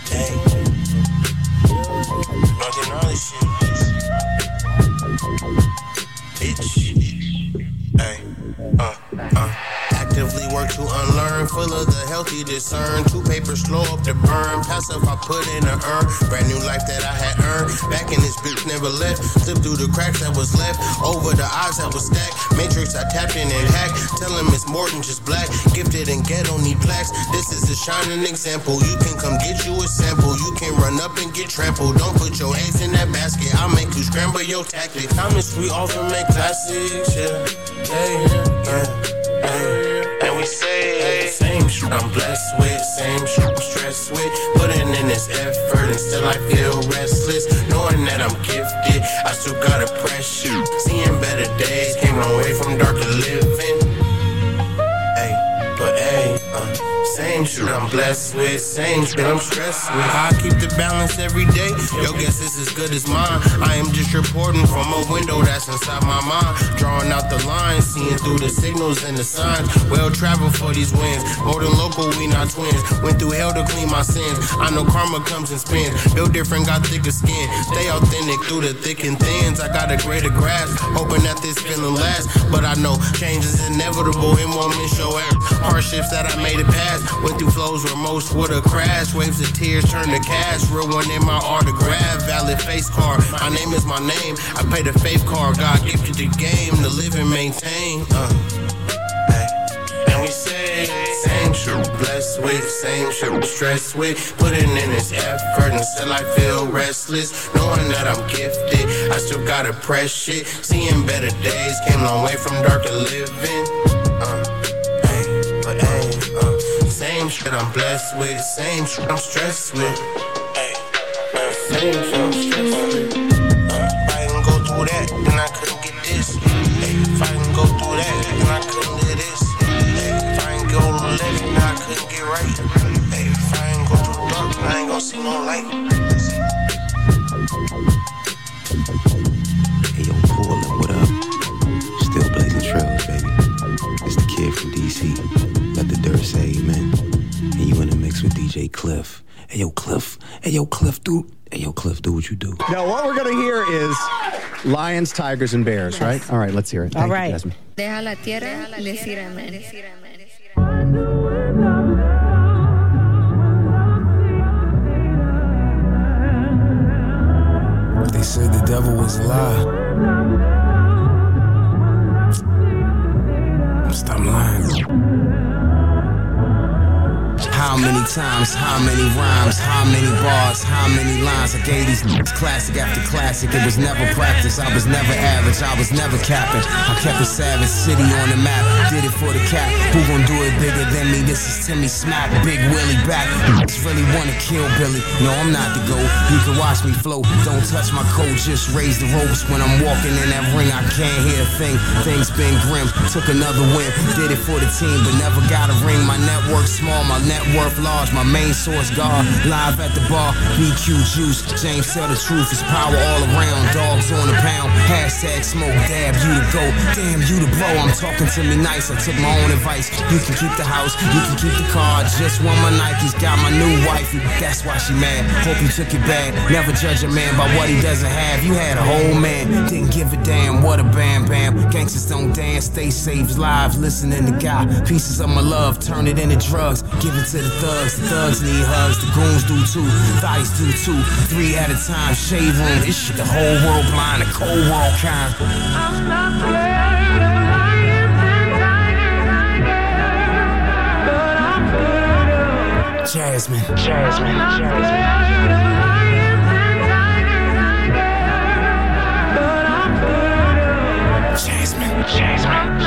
Hey. Getting all this shit. Full of the healthy discern. Two papers slow up to burn. Passive, I put in a urn. Brand new life that I had earned. Back in this bitch never left. Slipped through the cracks that was left. Over the odds that was stacked. Matrix, I tapped in and hacked. Tell him it's more than just black. Gifted and ghetto need plaques. This is a shining example. You can come get you a sample. You can run up and get trampled. Don't put your eggs in that basket. I'll make you scramble your tactics. Comments we often make classics. Yeah, yeah, yeah, yeah. Same shit I'm blessed with, same shit I'm stressed with. Putting in this effort and still I feel restless. Knowing that I'm gifted, I still gotta press you. Seeing better days, came a long way from darker living. I'm blessed with. Same shit I'm stressed with. I keep the balance every day. Yo, guess this as good as mine. I am just reporting from a window that's inside my mind. Drawing out the lines, seeing through the signals and the signs. Well traveled for these wins. More than local, we not twins. Went through hell to clean my sins. I know karma comes and spins. Built different, got thicker skin. Stay authentic through the thick and thins. I got a greater grasp. Hoping that this feeling lasts. But I know change is inevitable. It won't miss your. Hardships that I made it past. Went through flows where most would have crashed. Waves of tears turn to cash. Real one in my autograph. Valid face card. My name is my name. I pay the faith card. God gifted the game to live and maintain. Uh. And we say same shit, blessed with, same shit, stressed with. Putting in this effort until I feel restless. Knowing that I'm gifted, I still gotta press shit. Seeing better days, came long way from dark to living. Same shit I'm blessed with, same shit I'm stressed with. Same shit I'm stressed with. Uh, if I didn't go through that, then I couldn't get this. If I didn't go through that, then I couldn't do this. If I ain't go left, then I couldn't get right. If I ain't go through the dark, I ain't gonna see no light. Hey yo, Portland, what up? Still blazing trails, baby. It's the kid from DC. Let the dirt say amen. And you in the mix with DJ Cliff. Hey yo, Cliff. Hey yo, Cliff, do. Hey yo, Cliff, do what you do. Now, what we're going to hear is lions, tigers, and bears, right? All right, let's hear it. All Thank you, right. Jasmine. Deja la tierra, decir amén. They said the devil was a lie. Stop lying. Many times, how many rhymes, how many bars, how many lines I gave these niggas classic after classic. It was never practice, I was never average, I was never capping. I kept a savage city on the map, did it for the cap. Who gon' do it bigger than me? This is Timmy Smack, Big Willie back. Just really wanna kill Billy. No, I'm not the GOAT. You can watch me flow, don't touch my coat, just raise the ropes when I'm walking in that ring. I can't hear a thing. Things been grim, took another win, did it for the team, but never got a ring. My network small, my net large. My main source guard, live at the bar. BQ juice. James tell the truth, it's power all around. Dogs on the pound. Hashtag smoke, dab you to go. Damn you the blow. I'm talking to me nice. I took my own advice. You can keep the house, you can keep the car. Just want my Nikes, got my new wifey. That's why she mad. Hope you took it bad. Never judge a man by what he doesn't have. You had a whole man, didn't give a damn. What a bam bam. Gangsters don't dance, stay safe, lives. Listening to God. Pieces of my love, turn it into drugs. Give it to the thugs. Thugs need hugs. The goons do too. Thighs do too. Three at a time. Shade room. This shit, the whole world blind. The cold world kind. I'm not scared of lions and tigers, tigers, but I'm scared of Jasmine, Jasmine, I'm Jasmine. Jasmine. Jasmine. Jasmine.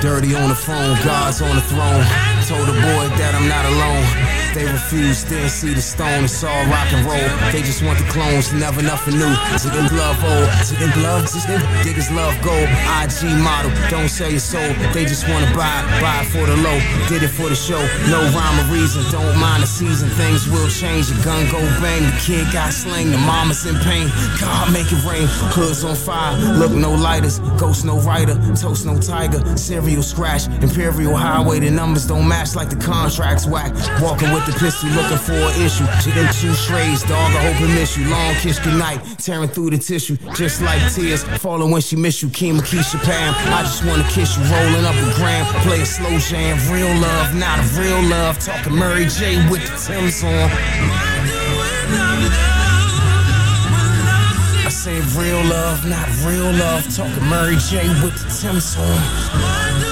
Dirty on the phone, God's on the throne. Told the boy that I'm not alone. They refuse, didn't see the stone, it's all rock and roll. They just want the clones, never nothing new. In love old? In love? Is it Diggers love gold. IG model, don't sell your soul. They just wanna buy, buy for the low. Did it for the show, no rhyme or reason. Don't mind the season, things will change. The gun go bang, the kid got slain, the mama's in pain. God make it rain, hoods on fire. Look no lighters, ghost no rider, toast no tiger. Serial scratch, Imperial Highway. The numbers don't match like the contracts whack. Walking with the pistol, looking for an issue. Didn't choose strays, dog. I hope it miss you. Long kiss goodnight, tearing through the tissue, just like tears falling when she miss you. Kima Keisha Pam, I just wanna kiss you. Rolling up a gram, play a slow jam. Real love, not a real love. Talking Mary J with the Tim's on. I say real love, not real love. Talking Mary J with the Tim's on.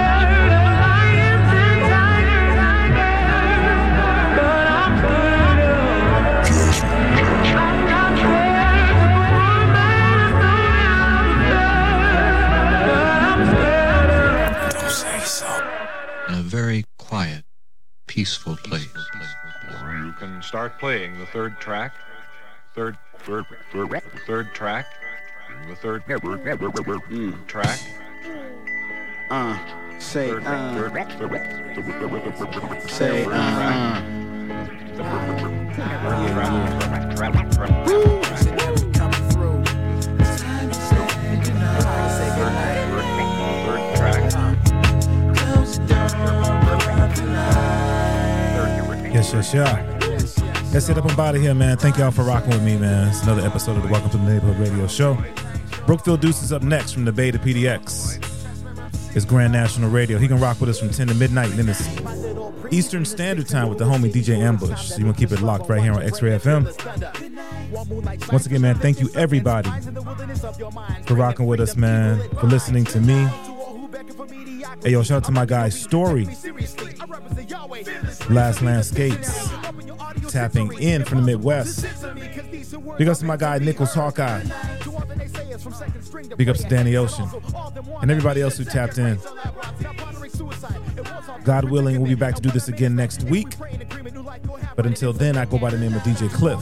peaceful place. You can start playing the third track. Third, third, third, third track. The third track. Uh, say, Third, uh, third, third, say, third uh, Yes, yeah. That's it up and of here, man. Thank y'all for rocking with me, man. It's another episode of the Welcome to the Neighborhood Radio Show. Brookfield Duece is up next from the Bay to PDX. It's Grand National Radio. He can rock with us from 10 to midnight, and then it's Eastern Standard Time with the homie DJ Ambush. So you want to keep it locked right here on X-Ray FM. Once again, man, thank you everybody for rocking with us, man, for listening to me. Hey, yo, shout out to my guy Story, Last Landscapes, tapping in from the Midwest. Big ups to my guy Nickels Hawkeye. Big ups to Danny Ocean and everybody else who tapped in. God willing, we'll be back to do this again next week. But until then, I go by the name of DJ Cliff.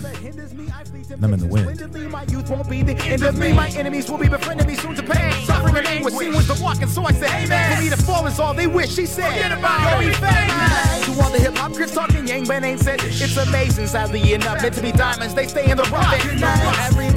And I'm in the wind. My youth won't be the end of me. My enemies will be befriending me soon to pay. Suffering and anguish, seen was the walking, so I said, Amen. For me to fall is all they wish. She said, Forget about it. To all the hip hop critics talking, Yang Bang ain't said, it's amazing. Sadly enough, meant to be diamonds, they stay in the rough. Everybody